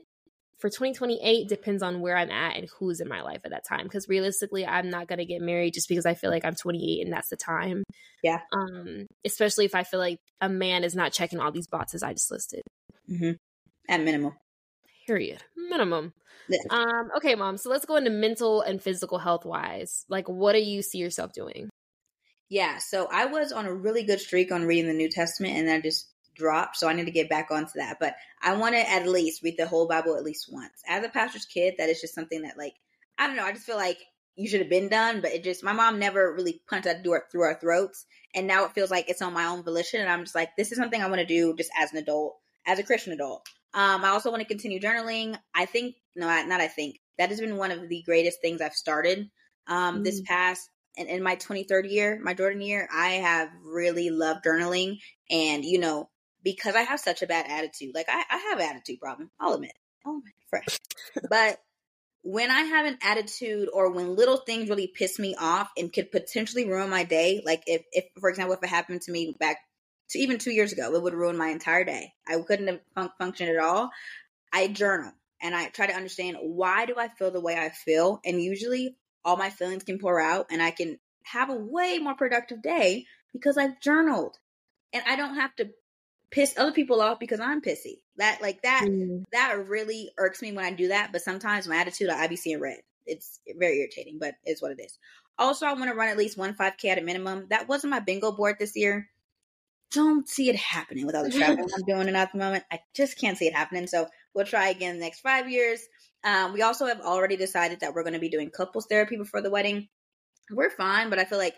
[SPEAKER 1] for 2028 depends on where I'm at and who's in my life at that time. Because realistically, I'm not gonna get married just because I feel like I'm 28 and that's the time.
[SPEAKER 2] Yeah.
[SPEAKER 1] Um, especially if I feel like a man is not checking all these boxes I just listed.
[SPEAKER 2] Mm-hmm. At minimum.
[SPEAKER 1] Period. Minimum.
[SPEAKER 2] Yeah.
[SPEAKER 1] Um. Okay, mom. So let's go into mental and physical health wise. Like, what do you see yourself doing?
[SPEAKER 2] Yeah, so I was on a really good streak on reading the New Testament and I just dropped, so I need to get back onto that. But I want to at least read the whole Bible at least once. As a pastor's kid, that is just something that like I don't know, I just feel like you should have been done, but it just my mom never really punched that door through our throats, and now it feels like it's on my own volition, and I'm just like, this is something I want to do just as an adult, as a Christian adult. Um, I also want to continue journaling. I think no, not I think that has been one of the greatest things I've started um, mm. this past and in my 23rd year, my Jordan year. I have really loved journaling, and you know, because I have such a bad attitude, like I, I have attitude problem. I'll admit, oh my fresh, but when I have an attitude or when little things really piss me off and could potentially ruin my day, like if, if for example, if it happened to me back to even two years ago, it would ruin my entire day. I couldn't have fun- functioned at all. I journal and I try to understand why do I feel the way I feel, and usually all my feelings can pour out, and I can have a way more productive day because I've journaled, and I don't have to piss other people off because I'm pissy. That like that mm. that really irks me when I do that. But sometimes my attitude, I be seeing red. It's very irritating, but it's what it is. Also, I want to run at least one 5K at a minimum. That wasn't my bingo board this year. Don't see it happening with all the traveling I'm doing at the moment. I just can't see it happening. So we'll try again the next five years. Um, we also have already decided that we're going to be doing couples therapy before the wedding. We're fine, but I feel like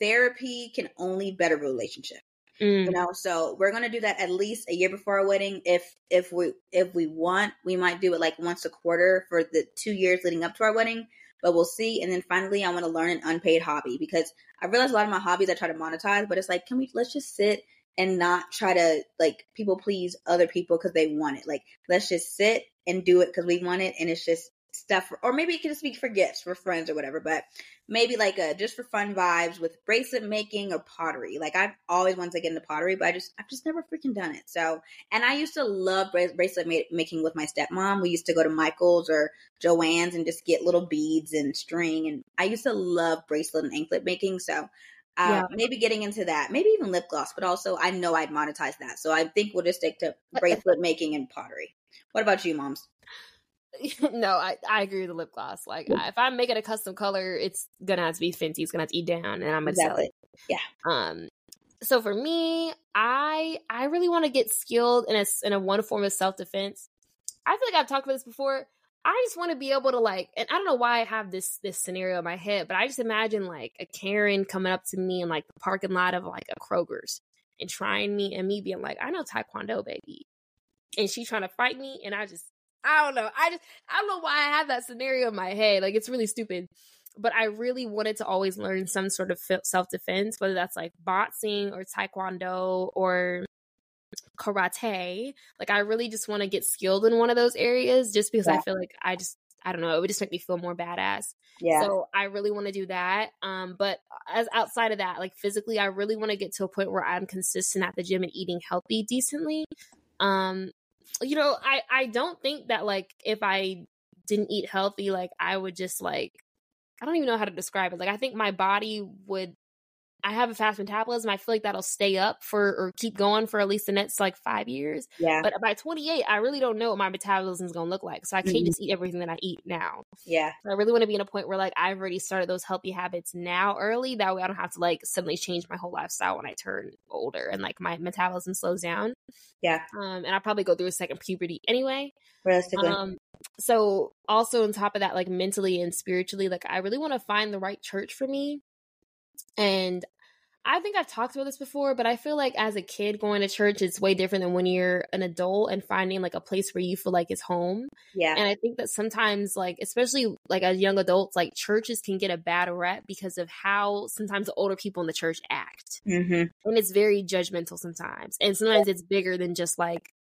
[SPEAKER 2] therapy can only better relationship. Mm. You know, so we're gonna do that at least a year before our wedding. If if we if we want, we might do it like once a quarter for the two years leading up to our wedding. But we'll see. And then finally, I want to learn an unpaid hobby because I realize a lot of my hobbies I try to monetize, but it's like, can we let's just sit and not try to like people please other people because they want it. Like let's just sit and do it because we want it, and it's just stuff, or maybe it can just be for gifts for friends or whatever. But maybe like a just for fun vibes with bracelet making or pottery. Like I've always wanted to get into pottery, but I just I've just never freaking done it. So, and I used to love bracelet making with my stepmom. We used to go to Michael's or Joann's and just get little beads and string, and I used to love bracelet and anklet making. So. Uh, yeah. maybe getting into that, maybe even lip gloss, but also I know I'd monetize that. So I think we'll just stick to uh, uh, bracelet making and pottery. What about you, moms?
[SPEAKER 1] no, I, I agree with the lip gloss. Like, if I'm making a custom color, it's gonna have to be Fenty. It's gonna have to eat down, and I'm gonna exactly. sell it.
[SPEAKER 2] Yeah.
[SPEAKER 1] Um. So for me, I I really want to get skilled in a in a one form of self defense. I feel like I've talked about this before. I just want to be able to like, and I don't know why I have this this scenario in my head, but I just imagine like a Karen coming up to me in like the parking lot of like a Kroger's and trying me, and me being like, "I know Taekwondo, baby," and she trying to fight me, and I just I don't know. I just I don't know why I have that scenario in my head. Like it's really stupid. But I really wanted to always learn some sort of self defense, whether that's like boxing or taekwondo or karate. Like I really just want to get skilled in one of those areas just because yeah. I feel like I just I don't know, it would just make me feel more badass. Yeah. So I really want to do that. Um, but as outside of that, like physically, I really want to get to a point where I'm consistent at the gym and eating healthy decently. Um, you know, I I don't think that like if I didn't eat healthy, like I would just like I don't even know how to describe it. Like I think my body would I have a fast metabolism. I feel like that'll stay up for or keep going for at least the next like five years.
[SPEAKER 2] Yeah.
[SPEAKER 1] But by 28, I really don't know what my metabolism is going to look like. So I can't mm-hmm. just eat everything that I eat now.
[SPEAKER 2] Yeah.
[SPEAKER 1] So I really want to be in a point where like I've already started those healthy habits now early. That way I don't have to like suddenly change my whole lifestyle when I turn older and like my metabolism slows down.
[SPEAKER 2] Yeah.
[SPEAKER 1] Um, and I'll probably go through a second puberty anyway.
[SPEAKER 2] Realistically. Um,
[SPEAKER 1] so also on top of that, like mentally and spiritually, like I really want to find the right church for me. And I think I've talked about this before, but I feel like as a kid going to church is way different than when you're an adult and finding like a place where you feel like it's home.
[SPEAKER 2] Yeah.
[SPEAKER 1] And I think that sometimes like especially like as young adults, like churches can get a bad rep because of how sometimes the older people in the church act.
[SPEAKER 2] Mm-hmm.
[SPEAKER 1] And it's very judgmental sometimes. And sometimes it's bigger than just like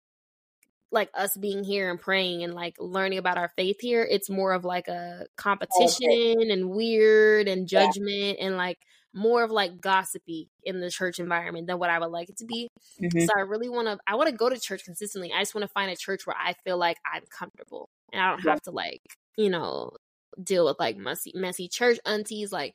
[SPEAKER 1] like us being here and praying and like learning about our faith here. It's more of like a competition okay. and weird and judgment yeah. and like more of like gossipy in the church environment than what I would like it to be. Mm-hmm. So I really want to I want to go to church consistently. I just want to find a church where I feel like I'm comfortable and I don't have to like, you know, deal with like messy messy church aunties like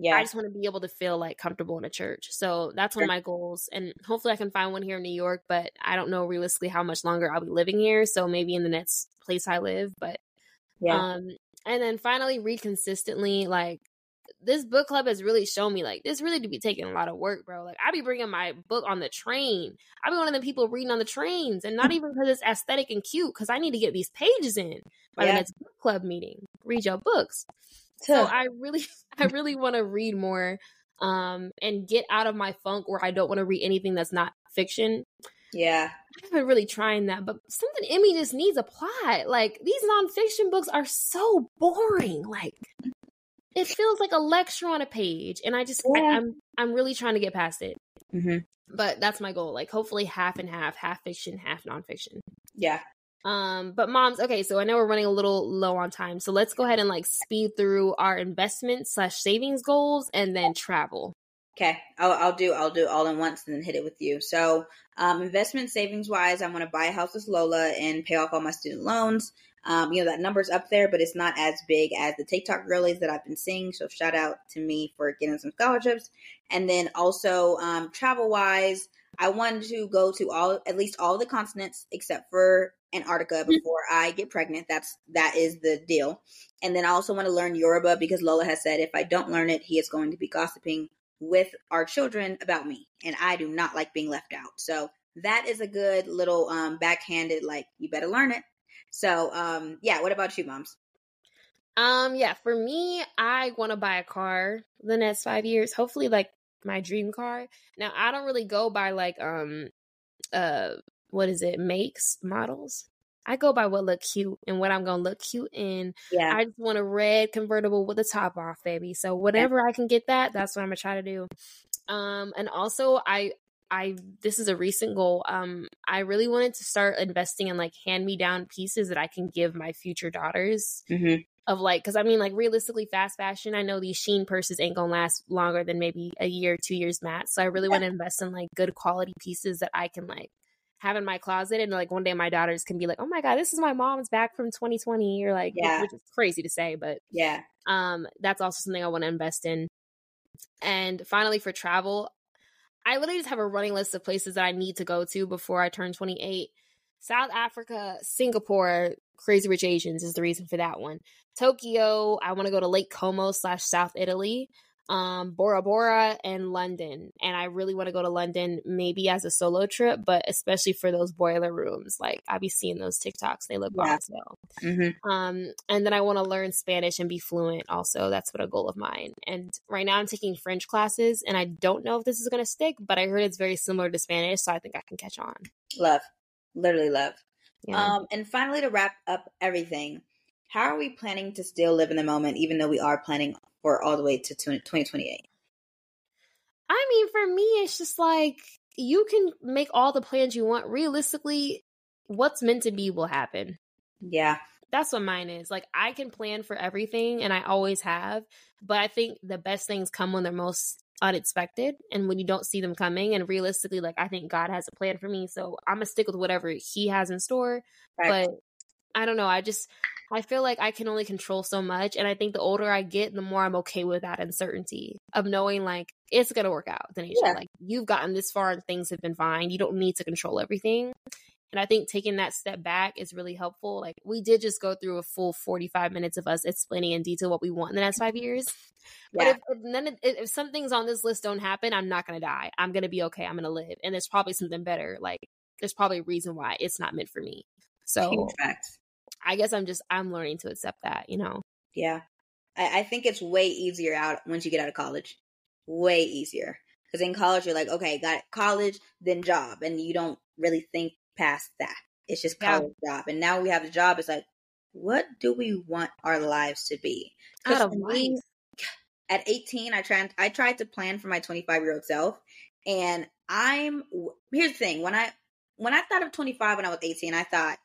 [SPEAKER 1] yeah. I just want to be able to feel like comfortable in a church. So that's one of my goals. And hopefully I can find one here in New York, but I don't know realistically how much longer I'll be living here. So maybe in the next place I live. But yeah. Um and then finally read consistently. Like this book club has really shown me like this really do be taking a lot of work, bro. Like I be bringing my book on the train. I be one of the people reading on the trains, and not even because it's aesthetic and cute, because I need to get these pages in by yeah. the next book club meeting. Read your books. So I really, I really want to read more um, and get out of my funk where I don't want to read anything that's not fiction.
[SPEAKER 2] Yeah.
[SPEAKER 1] I've been really trying that, but something in me just needs a plot. Like these nonfiction books are so boring. Like it feels like a lecture on a page, and I just yeah. I, am I'm, I'm really trying to get past it. Mm-hmm. But that's my goal. Like hopefully half and half, half fiction, half nonfiction.
[SPEAKER 2] Yeah.
[SPEAKER 1] Um, but moms, okay, so I know we're running a little low on time, so let's go ahead and like speed through our investment slash savings goals and then travel.
[SPEAKER 2] Okay, I'll, I'll do I'll do all in once and then hit it with you. So, um, investment savings wise, I want to buy a house with Lola and pay off all my student loans. Um, you know that number's up there, but it's not as big as the TikTok girlies that I've been seeing. So shout out to me for getting some scholarships. And then also um, travel wise, I wanted to go to all at least all the continents except for Antarctica mm-hmm. before I get pregnant. That's that is the deal. And then I also want to learn Yoruba because Lola has said if I don't learn it, he is going to be gossiping with our children about me, and I do not like being left out. So that is a good little um, backhanded like you better learn it. So um, yeah, what about you, moms?
[SPEAKER 1] Um, yeah, for me, I want to buy a car the next five years. Hopefully, like my dream car. Now, I don't really go by like um, uh, what is it? Makes models. I go by what look cute and what I'm gonna look cute in. Yeah. I just want a red convertible with the top off, baby. So whatever yeah. I can get that, that's what I'm gonna try to do. Um, and also I I this is a recent goal. Um, I really wanted to start investing in like hand me down pieces that I can give my future daughters. Mm-hmm. Of like, because I mean, like realistically, fast fashion. I know these Shein purses ain't gonna last longer than maybe a year, two years max. So I really yeah. want to invest in like good quality pieces that I can like have in my closet and like one day my daughters can be like oh my god this is my mom's back from 2020 or like yeah. which is crazy to say but
[SPEAKER 2] yeah.
[SPEAKER 1] um that's also something i want to invest in. And finally for travel i literally just have a running list of places that i need to go to before i turn 28 south africa singapore crazy rich asians is the reason for that one. Tokyo i want to go to lake como slash south italy um, Bora Bora and London. And I really want to go to London, maybe as a solo trip, but especially for those boiler rooms. Like I be seeing those TikToks, they look yeah. awesome. Mm-hmm. Um, and then I want to learn Spanish and be fluent. Also, that's what a goal of mine. And right now, I'm taking French classes, and I don't know if this is going to stick, but I heard it's very similar to Spanish, so I think I can catch on.
[SPEAKER 2] Love, literally love. Yeah. Um, and finally, to wrap up everything, how are we planning to still live in the moment, even though we are planning for all the way to 2028? I
[SPEAKER 1] mean, for me, it's just like you can make all the plans you want. Realistically, what's meant to be will happen.
[SPEAKER 2] Yeah.
[SPEAKER 1] That's what mine is. Like, I can plan for everything, and I always have. But I think the best things come when they're most unexpected and when you don't see them coming. And realistically, like, I think God has a plan for me. So I'm to stick with whatever He has in store. Right. But I don't know. I just, I feel like I can only control so much. And I think the older I get, the more I'm okay with that uncertainty of knowing like it's going to work out, Denasia. Yeah. Like you've gotten this far and things have been fine. You don't need to control everything. And I think taking that step back is really helpful. Like we did just go through a full 45 minutes of us explaining in detail what we want in the next five years. Yeah. But if, if none of, if some things on this list don't happen, I'm not going to die. I'm going to be okay. I'm going to live. And there's probably something better. Like there's probably a reason why it's not meant for me. So I guess I'm just I'm learning to accept that, you know.
[SPEAKER 2] Yeah. I, I think it's way easier out once you get out of college. Way easier. Because in college you're like, okay, got college, then job, and you don't really think past that. It's just college yeah. job. And now we have the job, it's like, what do we want our lives to be? Out of me, at 18, I tried I tried to plan for my 25 year old self, and I'm here's the thing when I when I thought of 25 when I was 18, I thought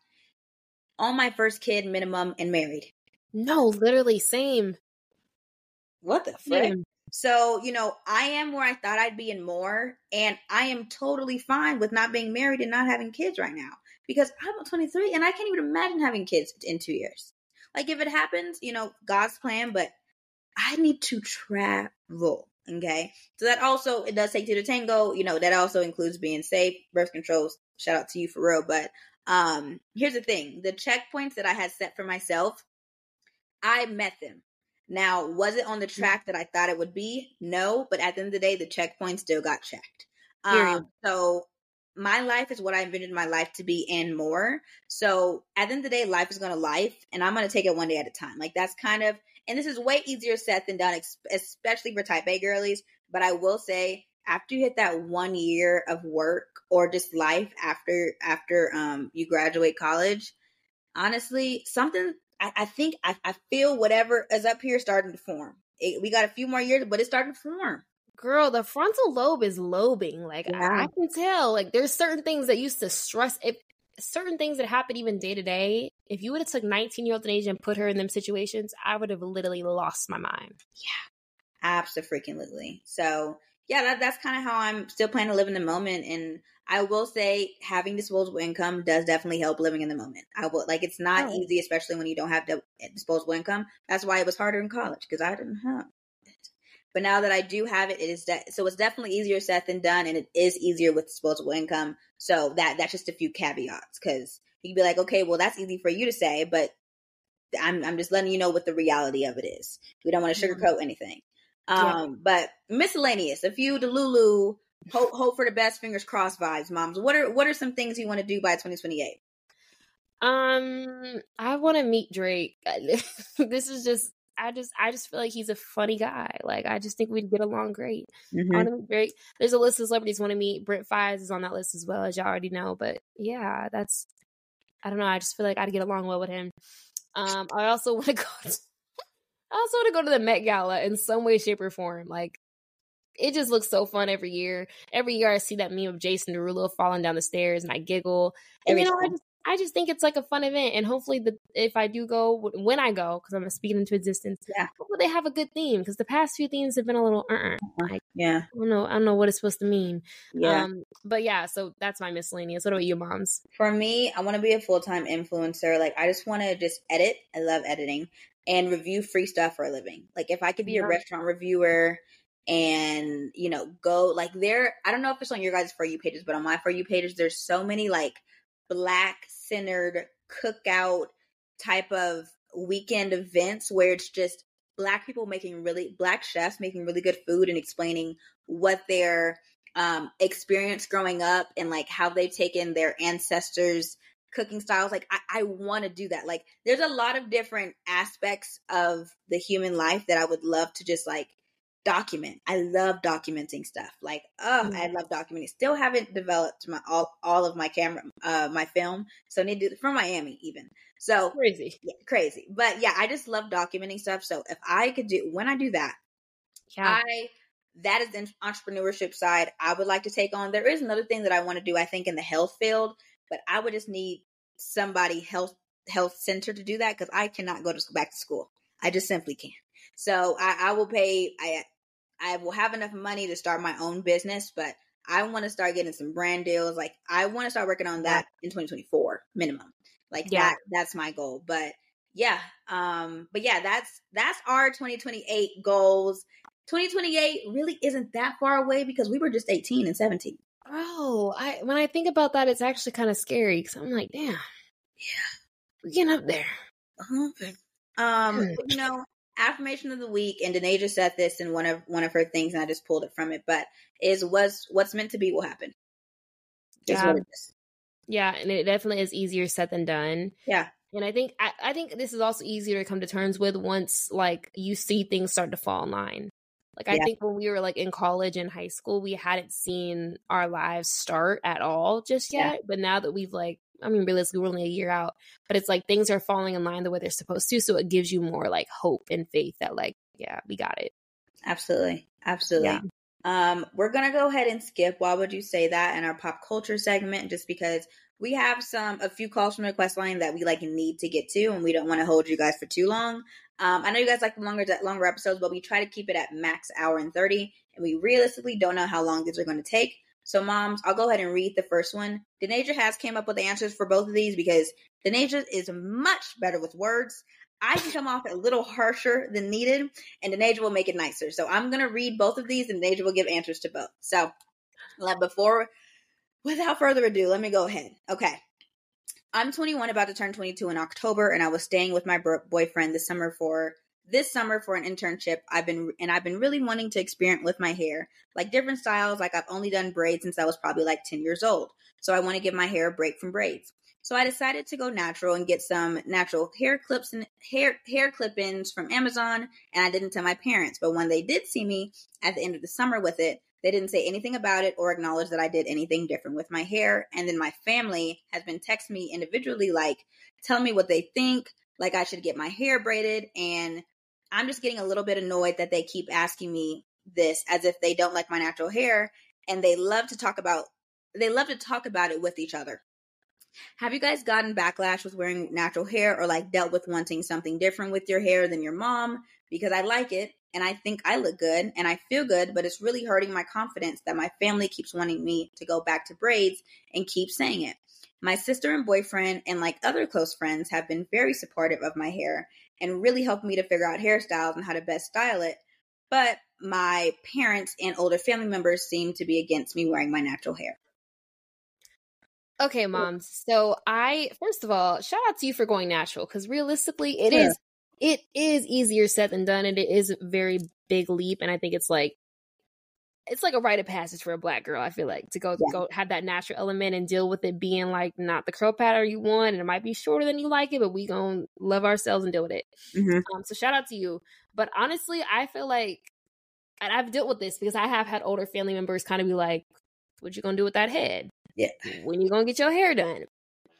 [SPEAKER 2] on my first kid minimum and married.
[SPEAKER 1] No, literally same.
[SPEAKER 2] What the frick? So, you know, I am where I thought I'd be and more, and I am totally fine with not being married and not having kids right now because I'm 23 and I can't even imagine having kids in two years. Like, if it happens, you know, God's plan, but I need to travel. Okay. So that also, it does take two to tango. You know, that also includes being safe, birth controls. Shout out to you for real. But um, here's the thing the checkpoints that I had set for myself, I met them. Now, was it on the mm. track that I thought it would be? No, but at the end of the day, the checkpoints still got checked. Um, so my life is what I envisioned my life to be and more. So at the end of the day, life is going to life, and I'm going to take it one day at a time. Like that's kind of, and this is way easier said than done, especially for type A girlies. But I will say, after you hit that one year of work or just life after after um you graduate college, honestly, something I, I think I, I, feel whatever is up here starting to form. It, we got a few more years, but it's starting to form
[SPEAKER 1] girl, the frontal lobe is lobing. Like yeah. I, I, can tell. Like there's certain things that used to stress if certain things that happen even day to day. If you would have took 19 year old Age and put her in them situations, I would have literally lost my mind.
[SPEAKER 2] Yeah, absolutely. So yeah, that, that's kind of how I'm still planning to live in the moment. And I will say having disposable income does definitely help living in the moment. I will like it's not oh. easy, especially when you don't have eh, disposable income. That's why it was harder in college because I didn't have It. but now that I do have it, it is de- so it's definitely easier said than done, and it is easier with disposable income. So that that's just a few caveats because you'd be like, okay, well that's easy for you to say, but I'm I'm just letting you know what the reality of it is. We don't want to sugarcoat anything. Um, yeah. but miscellaneous, a few Delulu, hope hope for the best, fingers crossed vibes, moms. What are what are some things you want to do by 2028?
[SPEAKER 1] Um, I want to meet Drake. this is just I just I just feel like he's a funny guy. Like I just think we'd get along great. Mm-hmm. I want to meet Drake. There's a list of celebrities want to meet. Brent Faiyaz is on that list as well, as y'all already know. But yeah, that's I don't know. I just feel like I'd get along well with him. Um, I also want to go. To, I also want to go to the Met Gala in some way, shape, or form. Like it just looks so fun every year. Every year I see that meme of Jason Derulo falling down the stairs and I giggle. And you know, I just I just think it's like a fun event, and hopefully, the if I do go when I go, because I'm speaking into existence, yeah, hopefully they have a good theme. Because the past few themes have been a little, uh, like, yeah, I don't know, I don't know what it's supposed to mean. Yeah, um, but yeah, so that's my miscellaneous. What about you, moms?
[SPEAKER 2] For me, I want to be a full time influencer. Like, I just want to just edit. I love editing and review free stuff for a living. Like, if I could be yeah. a restaurant reviewer and you know go like there i don't know if it's on your guys for you pages but on my for you pages there's so many like black centered cookout type of weekend events where it's just black people making really black chefs making really good food and explaining what their um, experience growing up and like how they've taken their ancestors cooking styles like i, I want to do that like there's a lot of different aspects of the human life that i would love to just like document. I love documenting stuff. Like, oh, mm-hmm. I love documenting. Still haven't developed my all all of my camera, uh, my film. So I need to from Miami even. So
[SPEAKER 1] crazy,
[SPEAKER 2] yeah, crazy. But yeah, I just love documenting stuff. So if I could do when I do that, yeah. I that is the entrepreneurship side I would like to take on. There is another thing that I want to do. I think in the health field, but I would just need somebody health health center to do that because I cannot go to back to school. I just simply can't. So I, I will pay. I I will have enough money to start my own business, but I want to start getting some brand deals. Like I want to start working on that in 2024 minimum. Like yeah. that that's my goal. But yeah, um but yeah, that's that's our 2028 goals. 2028 really isn't that far away because we were just 18 and 17.
[SPEAKER 1] Oh, I when I think about that, it's actually kind of scary because I'm like, damn, yeah, we're getting up there.
[SPEAKER 2] Uh-huh. Um, you know, affirmation of the week, and Denasia said this in one of one of her things, and I just pulled it from it. But is was what's meant to be will happen.
[SPEAKER 1] Yeah. Yeah, and it definitely is easier said than done.
[SPEAKER 2] Yeah.
[SPEAKER 1] And I think I, I think this is also easier to come to terms with once like you see things start to fall in line. Like I think when we were like in college and high school, we hadn't seen our lives start at all just yet. Yeah. But now that we've like I mean, realistically, we're only a year out, but it's like things are falling in line the way they're supposed to. So it gives you more like hope and faith that, like, yeah, we got it.
[SPEAKER 2] Absolutely. Absolutely. Yeah. Um, we're gonna go ahead and skip why would you say that in our pop culture segment just because we have some a few calls from the request line that we like need to get to and we don't want to hold you guys for too long. Um, I know you guys like the longer longer episodes, but we try to keep it at max hour and 30 and we realistically don't know how long these are going to take. So, moms, I'll go ahead and read the first one. Denasia has came up with answers for both of these because Denasia is much better with words. I can come off a little harsher than needed, and Denasia will make it nicer. So, I'm going to read both of these, and Denasia will give answers to both. So, before, without further ado, let me go ahead. Okay. I'm 21, about to turn 22 in October, and I was staying with my boyfriend this summer for this summer for an internship, I've been and I've been really wanting to experiment with my hair, like different styles. Like I've only done braids since I was probably like 10 years old. So I want to give my hair a break from braids. So I decided to go natural and get some natural hair clips and hair hair clip-ins from Amazon. And I didn't tell my parents, but when they did see me at the end of the summer with it, they didn't say anything about it or acknowledge that I did anything different with my hair. And then my family has been texting me individually, like, telling me what they think, like I should get my hair braided. And I'm just getting a little bit annoyed that they keep asking me this as if they don't like my natural hair. And they love to talk about they love to talk about it with each other. Have you guys gotten backlash with wearing natural hair or like dealt with wanting something different with your hair than your mom? Because I like it and I think I look good and I feel good, but it's really hurting my confidence that my family keeps wanting me to go back to braids and keep saying it. My sister and boyfriend and like other close friends have been very supportive of my hair and really helped me to figure out hairstyles and how to best style it. But my parents and older family members seem to be against me wearing my natural hair.
[SPEAKER 1] Okay, moms. So I first of all, shout out to you for going natural because realistically, it is it is easier said than done, and it is a very big leap. And I think it's like it's like a rite of passage for a black girl. I feel like to go yeah. go have that natural element and deal with it being like not the curl pattern you want, and it might be shorter than you like it, but we gonna love ourselves and deal with it. Mm-hmm. Um, so shout out to you. But honestly, I feel like, and I've dealt with this because I have had older family members kind of be like, "What you gonna do with that head?"
[SPEAKER 2] Yeah.
[SPEAKER 1] When you gonna get your hair done?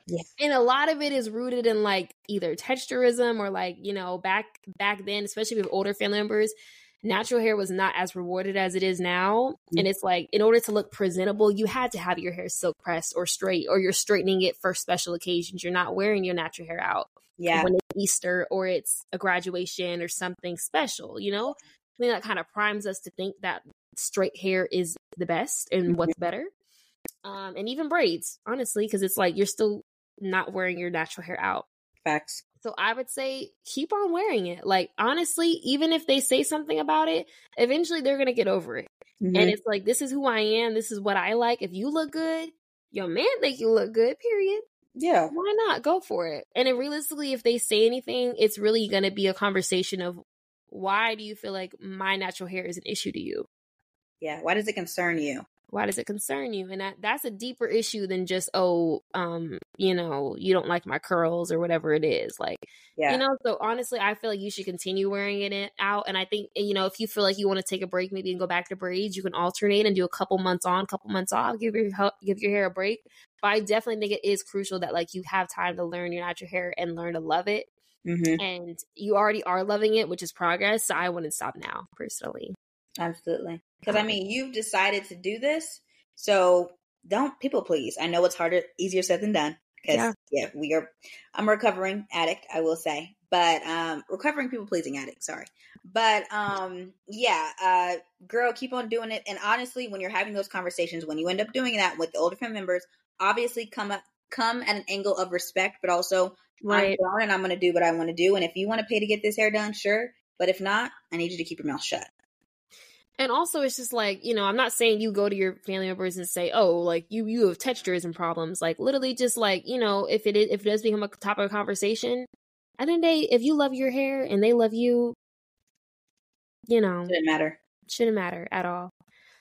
[SPEAKER 1] Yeah. And a lot of it is rooted in like either texturism or like, you know, back back then, especially with older family members, natural hair was not as rewarded as it is now. Mm-hmm. And it's like in order to look presentable, you had to have your hair silk pressed or straight, or you're straightening it for special occasions. You're not wearing your natural hair out.
[SPEAKER 2] Yeah.
[SPEAKER 1] When it's Easter or it's a graduation or something special, you know? I think that kind of primes us to think that straight hair is the best and mm-hmm. what's better um, and even braids, honestly, because it's like you're still not wearing your natural hair out.
[SPEAKER 2] Facts.
[SPEAKER 1] So I would say keep on wearing it. Like honestly, even if they say something about it, eventually they're gonna get over it. Mm-hmm. And it's like this is who I am. This is what I like. If you look good, your man think you look good. Period.
[SPEAKER 2] Yeah.
[SPEAKER 1] Why not go for it? And then realistically, if they say anything, it's really gonna be a conversation of why do you feel like my natural hair is an issue to you?
[SPEAKER 2] Yeah. Why does it concern you?
[SPEAKER 1] Why does it concern you and that that's a deeper issue than just oh um you know you don't like my curls or whatever it is like yeah. you know so honestly i feel like you should continue wearing it out and i think you know if you feel like you want to take a break maybe and go back to braids you can alternate and do a couple months on couple months off give your give your hair a break but i definitely think it is crucial that like you have time to learn your natural hair and learn to love it mm-hmm. and you already are loving it which is progress so i wouldn't stop now personally
[SPEAKER 2] Absolutely. Because I mean, you've decided to do this, so don't people please. I know it's harder, easier said than done. Because yeah. yeah, we are. I'm a recovering addict, I will say, but um, recovering people pleasing addict. Sorry, but um, yeah, uh, girl, keep on doing it. And honestly, when you're having those conversations, when you end up doing that with the older family members, obviously come up come at an angle of respect, but also right. I'm grown and I'm going to do what I want to do. And if you want to pay to get this hair done, sure. But if not, I need you to keep your mouth shut.
[SPEAKER 1] And also, it's just like you know, I'm not saying you go to your family members and say, "Oh, like you you have texturism problems." Like literally, just like you know, if it is, if it does become a topic of conversation, at the end of the day, if you love your hair and they love you, you know,
[SPEAKER 2] shouldn't matter.
[SPEAKER 1] Shouldn't matter at all.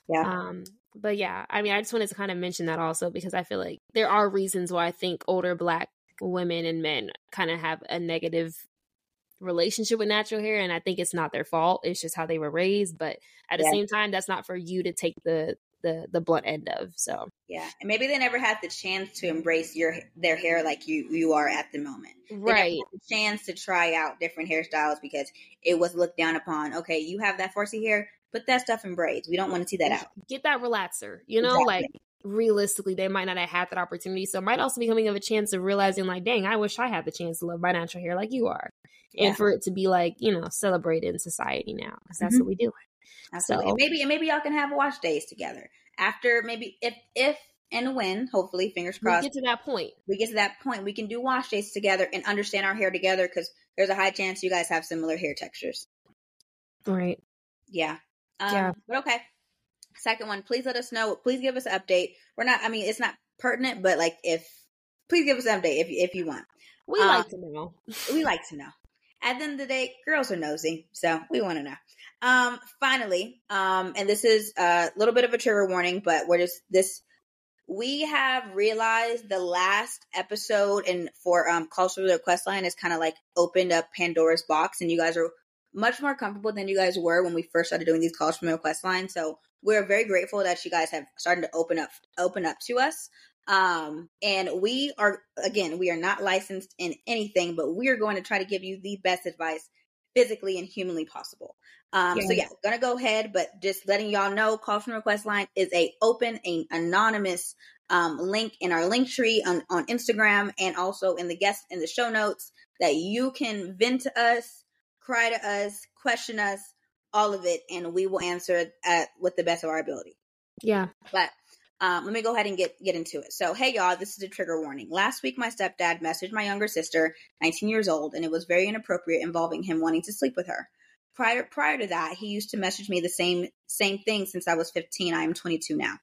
[SPEAKER 2] Yeah.
[SPEAKER 1] Um. But yeah, I mean, I just wanted to kind of mention that also because I feel like there are reasons why I think older Black women and men kind of have a negative relationship with natural hair and I think it's not their fault. It's just how they were raised, but at the yeah. same time that's not for you to take the the the blunt end of. So
[SPEAKER 2] yeah, and maybe they never had the chance to embrace your their hair like you you are at the moment.
[SPEAKER 1] Right,
[SPEAKER 2] the chance to try out different hairstyles because it was looked down upon. Okay, you have that 4C hair, put that stuff in braids. We don't want to see that out.
[SPEAKER 1] Get that relaxer. You know, exactly. like realistically they might not have had that opportunity. So it might also be coming of a chance of realizing like, dang, I wish I had the chance to love my natural hair like you are. Yeah. And for it to be like, you know, celebrated in society now. Because that's mm-hmm. what we do.
[SPEAKER 2] Absolutely. So, and maybe and maybe y'all can have wash days together. After maybe if if and when, hopefully, fingers crossed.
[SPEAKER 1] We get to that point.
[SPEAKER 2] We get to that point. We can do wash days together and understand our hair together because there's a high chance you guys have similar hair textures.
[SPEAKER 1] Right.
[SPEAKER 2] Yeah. Um, yeah. But okay. Second one, please let us know. Please give us an update. We're not, I mean, it's not pertinent, but like if, please give us an update if, if you want.
[SPEAKER 1] We um, like to know.
[SPEAKER 2] we like to know. at the end of the day, girls are nosy, so we want to know. Um, finally, um, and this is a little bit of a trigger warning, but we're just this. We have realized the last episode and for um the Quest line is kind of like opened up Pandora's box, and you guys are much more comfortable than you guys were when we first started doing these calls from your quest line. So we're very grateful that you guys have started to open up open up to us. Um, and we are again, we are not licensed in anything, but we are going to try to give you the best advice physically and humanly possible. Um, yeah. so yeah, gonna go ahead, but just letting y'all know, call from request line is a open, a anonymous um, link in our link tree on, on Instagram and also in the guest in the show notes that you can vent to us, cry to us, question us, all of it, and we will answer at with the best of our ability.
[SPEAKER 1] Yeah.
[SPEAKER 2] But um, let me go ahead and get get into it. So, hey y'all, this is a trigger warning. Last week, my stepdad messaged my younger sister, 19 years old, and it was very inappropriate, involving him wanting to sleep with her. Prior prior to that, he used to message me the same same thing since I was 15. I am 22 now.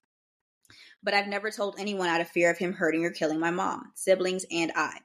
[SPEAKER 2] But I've never told anyone out of fear of him hurting or killing my mom, siblings, and I.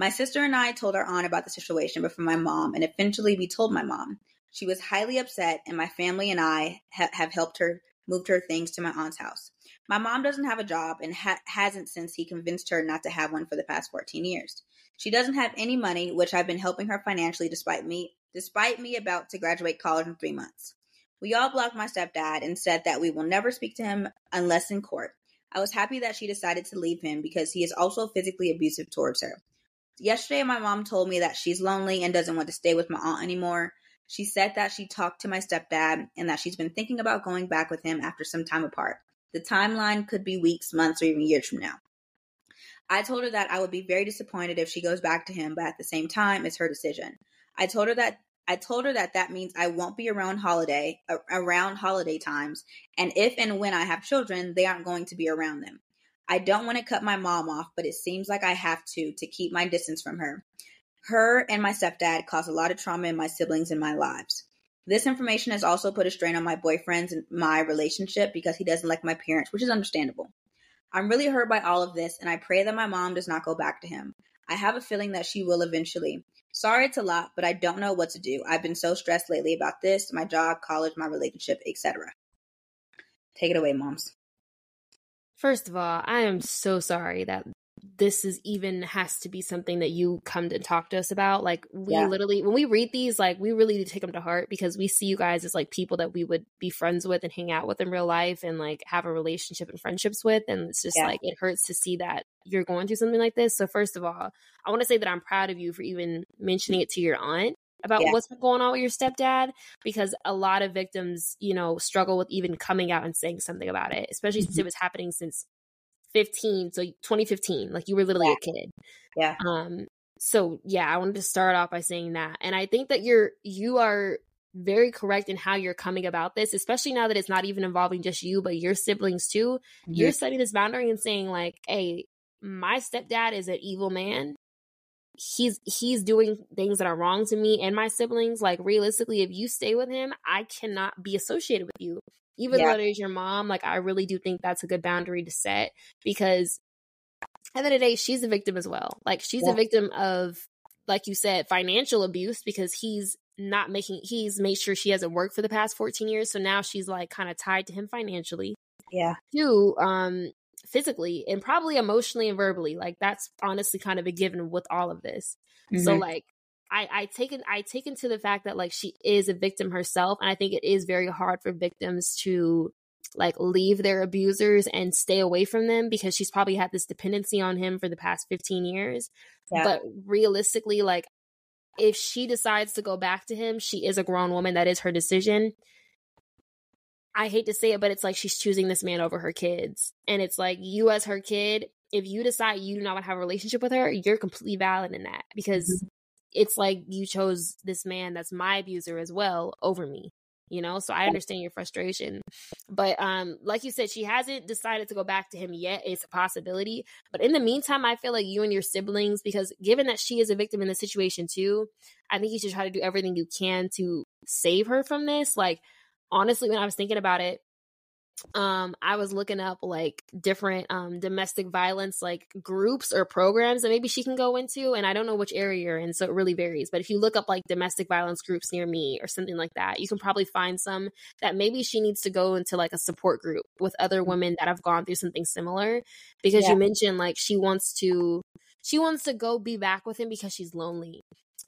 [SPEAKER 2] My sister and I told our aunt about the situation before my mom, and eventually we told my mom. She was highly upset, and my family and I ha- have helped her moved her things to my aunt's house. My mom doesn't have a job and ha- hasn't since he convinced her not to have one for the past 14 years. She doesn't have any money, which I've been helping her financially despite me despite me about to graduate college in 3 months. We all blocked my stepdad and said that we will never speak to him unless in court. I was happy that she decided to leave him because he is also physically abusive towards her. Yesterday, my mom told me that she's lonely and doesn't want to stay with my aunt anymore. She said that she talked to my stepdad and that she's been thinking about going back with him after some time apart. The timeline could be weeks, months, or even years from now. I told her that I would be very disappointed if she goes back to him, but at the same time, it's her decision. I told her that I told her that that means I won't be around holiday around holiday times, and if and when I have children, they aren't going to be around them. I don't want to cut my mom off, but it seems like I have to to keep my distance from her. Her and my stepdad caused a lot of trauma in my siblings and my lives. This information has also put a strain on my boyfriend's and my relationship because he doesn't like my parents, which is understandable. I'm really hurt by all of this, and I pray that my mom does not go back to him. I have a feeling that she will eventually. Sorry it's a lot, but I don't know what to do. I've been so stressed lately about this, my job, college, my relationship, etc. Take it away, moms.
[SPEAKER 1] First of all, I am so sorry that this is even has to be something that you come to talk to us about. Like we yeah. literally when we read these, like we really take them to heart because we see you guys as like people that we would be friends with and hang out with in real life and like have a relationship and friendships with. And it's just yeah. like it hurts to see that you're going through something like this. So first of all, I want to say that I'm proud of you for even mentioning it to your aunt about yeah. what's going on with your stepdad because a lot of victims, you know, struggle with even coming out and saying something about it, especially mm-hmm. since it was happening since 15 so 2015 like you were literally
[SPEAKER 2] yeah.
[SPEAKER 1] a kid
[SPEAKER 2] yeah
[SPEAKER 1] um so yeah i wanted to start off by saying that and i think that you're you are very correct in how you're coming about this especially now that it's not even involving just you but your siblings too mm-hmm. you're setting this boundary and saying like hey my stepdad is an evil man he's he's doing things that are wrong to me and my siblings like realistically if you stay with him i cannot be associated with you even yeah. though it is your mom, like I really do think that's a good boundary to set because at the end of the day, she's a victim as well. Like she's yeah. a victim of, like you said, financial abuse because he's not making he's made sure she hasn't worked for the past 14 years. So now she's like kind of tied to him financially.
[SPEAKER 2] Yeah.
[SPEAKER 1] Two, um, physically and probably emotionally and verbally. Like that's honestly kind of a given with all of this. Mm-hmm. So like I, I taken I take into the fact that like she is a victim herself, and I think it is very hard for victims to like leave their abusers and stay away from them because she's probably had this dependency on him for the past 15 years. Yeah. But realistically, like if she decides to go back to him, she is a grown woman. That is her decision. I hate to say it, but it's like she's choosing this man over her kids. And it's like you as her kid, if you decide you do not want to have a relationship with her, you're completely valid in that because mm-hmm. it's like you chose this man that's my abuser as well over me you know? So i understand your frustration. But um like you said she hasn't decided to go back to him yet. It's a possibility. But in the meantime i feel like you and your siblings because given that she is a victim in the situation too i think you should try to do everything you can to save her from this. Like honestly when i was thinking about it um i was looking up like different um domestic violence like groups or programs that maybe she can go into and i don't know which area you're in so it really varies but if you look up like domestic violence groups near me or something like that you can probably find some that maybe she needs to go into like a support group with other women that have gone through something similar because yeah. you mentioned like she wants to she wants to go be back with him because she's lonely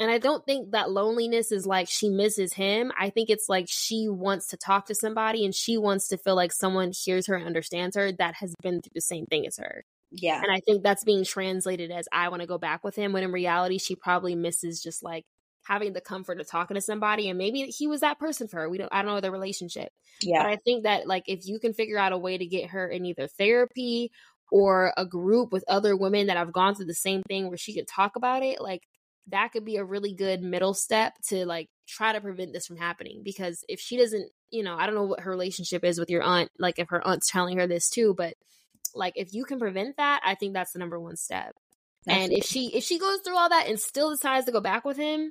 [SPEAKER 1] and I don't think that loneliness is like she misses him. I think it's like she wants to talk to somebody and she wants to feel like someone hears her and understands her that has been through the same thing as her.
[SPEAKER 2] Yeah.
[SPEAKER 1] And I think that's being translated as I want to go back with him when in reality she probably misses just like having the comfort of talking to somebody and maybe he was that person for her. We don't I don't know the relationship.
[SPEAKER 2] Yeah.
[SPEAKER 1] But I think that like if you can figure out a way to get her in either therapy or a group with other women that have gone through the same thing where she could talk about it, like that could be a really good middle step to like try to prevent this from happening because if she doesn't you know i don't know what her relationship is with your aunt like if her aunt's telling her this too but like if you can prevent that i think that's the number one step. And if she if she goes through all that and still decides to go back with him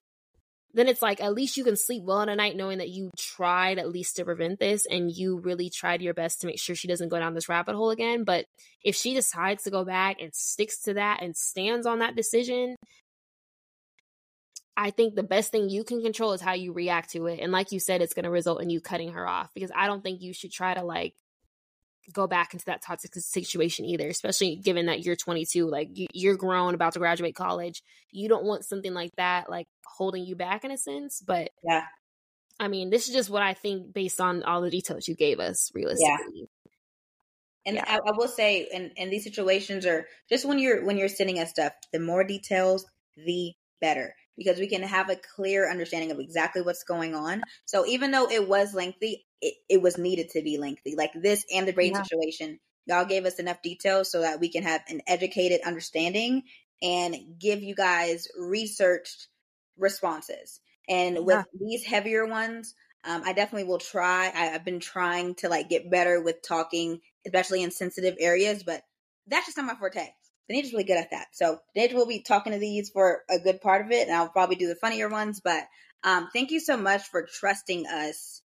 [SPEAKER 1] then it's like at least you can sleep well in a night knowing that you tried at least to prevent this and you really tried your best to make sure she doesn't go down this rabbit hole again. But if she decides to go back and sticks to that and stands on that decision I think the best thing you can control is how you react to it. And like you said, it's going to result in you cutting her off because I don't think you should try to like go back into that toxic situation either, especially given that you're 22, like you're grown, about to graduate college. You don't want something like that, like holding you back in a sense. But
[SPEAKER 2] yeah,
[SPEAKER 1] I mean, this is just what I think based on all the details you gave us, realistically.
[SPEAKER 2] Yeah. And yeah. I, I, will say, in, in these situations, or just when you're when you're sending us stuff, the more details, the better because we can have a clear understanding of exactly what's going on. So even though it was lengthy, it, it was needed to be lengthy. Like this and the brain yeah. situation, y'all gave us enough details so that we can have an educated understanding and give you guys researched responses. And with yeah. these heavier ones, um, I definitely will try. I, have been trying to like get better with talking, especially in sensitive areas, but that's just not my forte. Denasia's really good at that. So Denaja will be talking to these for a good part of it, and I'll probably do the funnier ones. But um, thank you so much for trusting us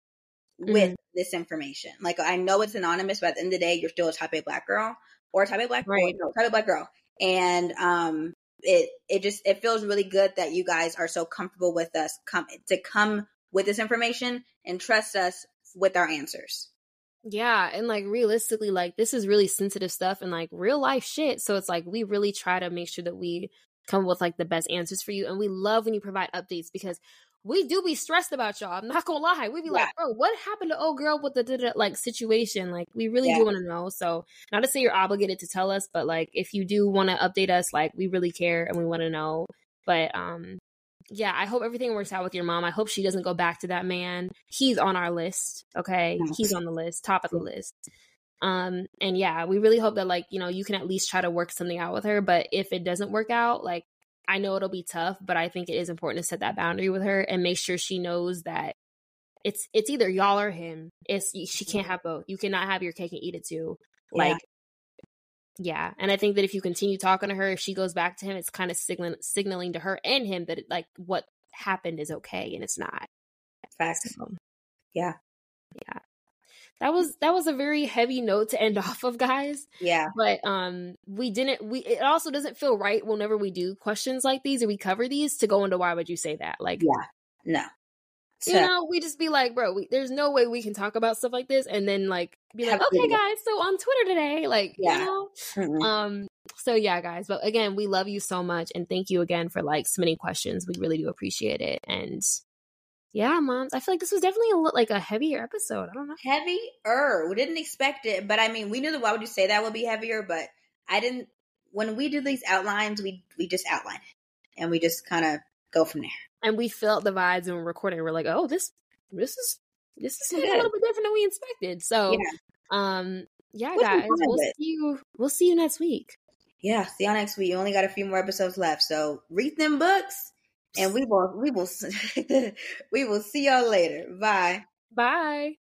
[SPEAKER 2] with mm this information. Like I know it's anonymous, but at the end of the day, you're still a type A black girl or a type A black right. boy, type A black girl, and um, it it just it feels really good that you guys are so comfortable with us come to come with this information and trust us with our answers.
[SPEAKER 1] Yeah, and like realistically, like this is really sensitive stuff and like real life shit. So it's like we really try to make sure that we come with like the best answers for you. And we love when you provide updates because we do be stressed about y'all. I'm not gonna lie. We be yeah. like, bro, what happened to old girl with the like situation? Like, we really yeah. do want to know. So, not to say you're obligated to tell us, but like, if you do want to update us, like, we really care and we want to know. But um, yeah, I hope everything works out with your mom. I hope she doesn't go back to that man. He's on our list. Okay. He's on the list, top of the list. Um, and yeah, we really hope that like, you know, you can at least try to work something out with her. But if it doesn't work out, like I know it'll be tough, but I think it is important to set that boundary with her and make sure she knows that it's it's either y'all or him. It's she can't have both. You cannot have your cake and eat it too. Like yeah, and I think that if you continue talking to her, if she goes back to him, it's kind of signaling signaling to her and him that it, like what happened is okay and it's not.
[SPEAKER 2] Facts. So,
[SPEAKER 1] yeah, yeah. That was that was a very heavy note to end off of, guys.
[SPEAKER 2] Yeah.
[SPEAKER 1] But um, we didn't. We it also doesn't feel right whenever we do questions like these or we cover these to go into why would you say that? Like,
[SPEAKER 2] yeah, no,
[SPEAKER 1] you know, we just be like, bro, we, there's no way we can talk about stuff like this and then like be like, okay, guys, so on Twitter today, like, yeah. you know, mm-hmm. um, so yeah, guys, but again, we love you so much and thank you again for like submitting questions. We really do appreciate it. And yeah, moms, I feel like this was definitely a like a heavier episode. I don't know,
[SPEAKER 2] heavier. We didn't expect it, but I mean, we knew that. Why would you say that would be heavier? But I didn't. When we do these outlines, we we just outline it and we just kind of go from there
[SPEAKER 1] and we felt the vibes and we're recording. We're like, oh, this this is this is a little bit different than we expected. So, yeah. um, yeah, What's guys, we'll see you. We'll see you next week.
[SPEAKER 2] Yeah, see y'all next week. You only got a few more episodes left, so read them books, and we will we will we will see y'all later. Bye.
[SPEAKER 1] Bye.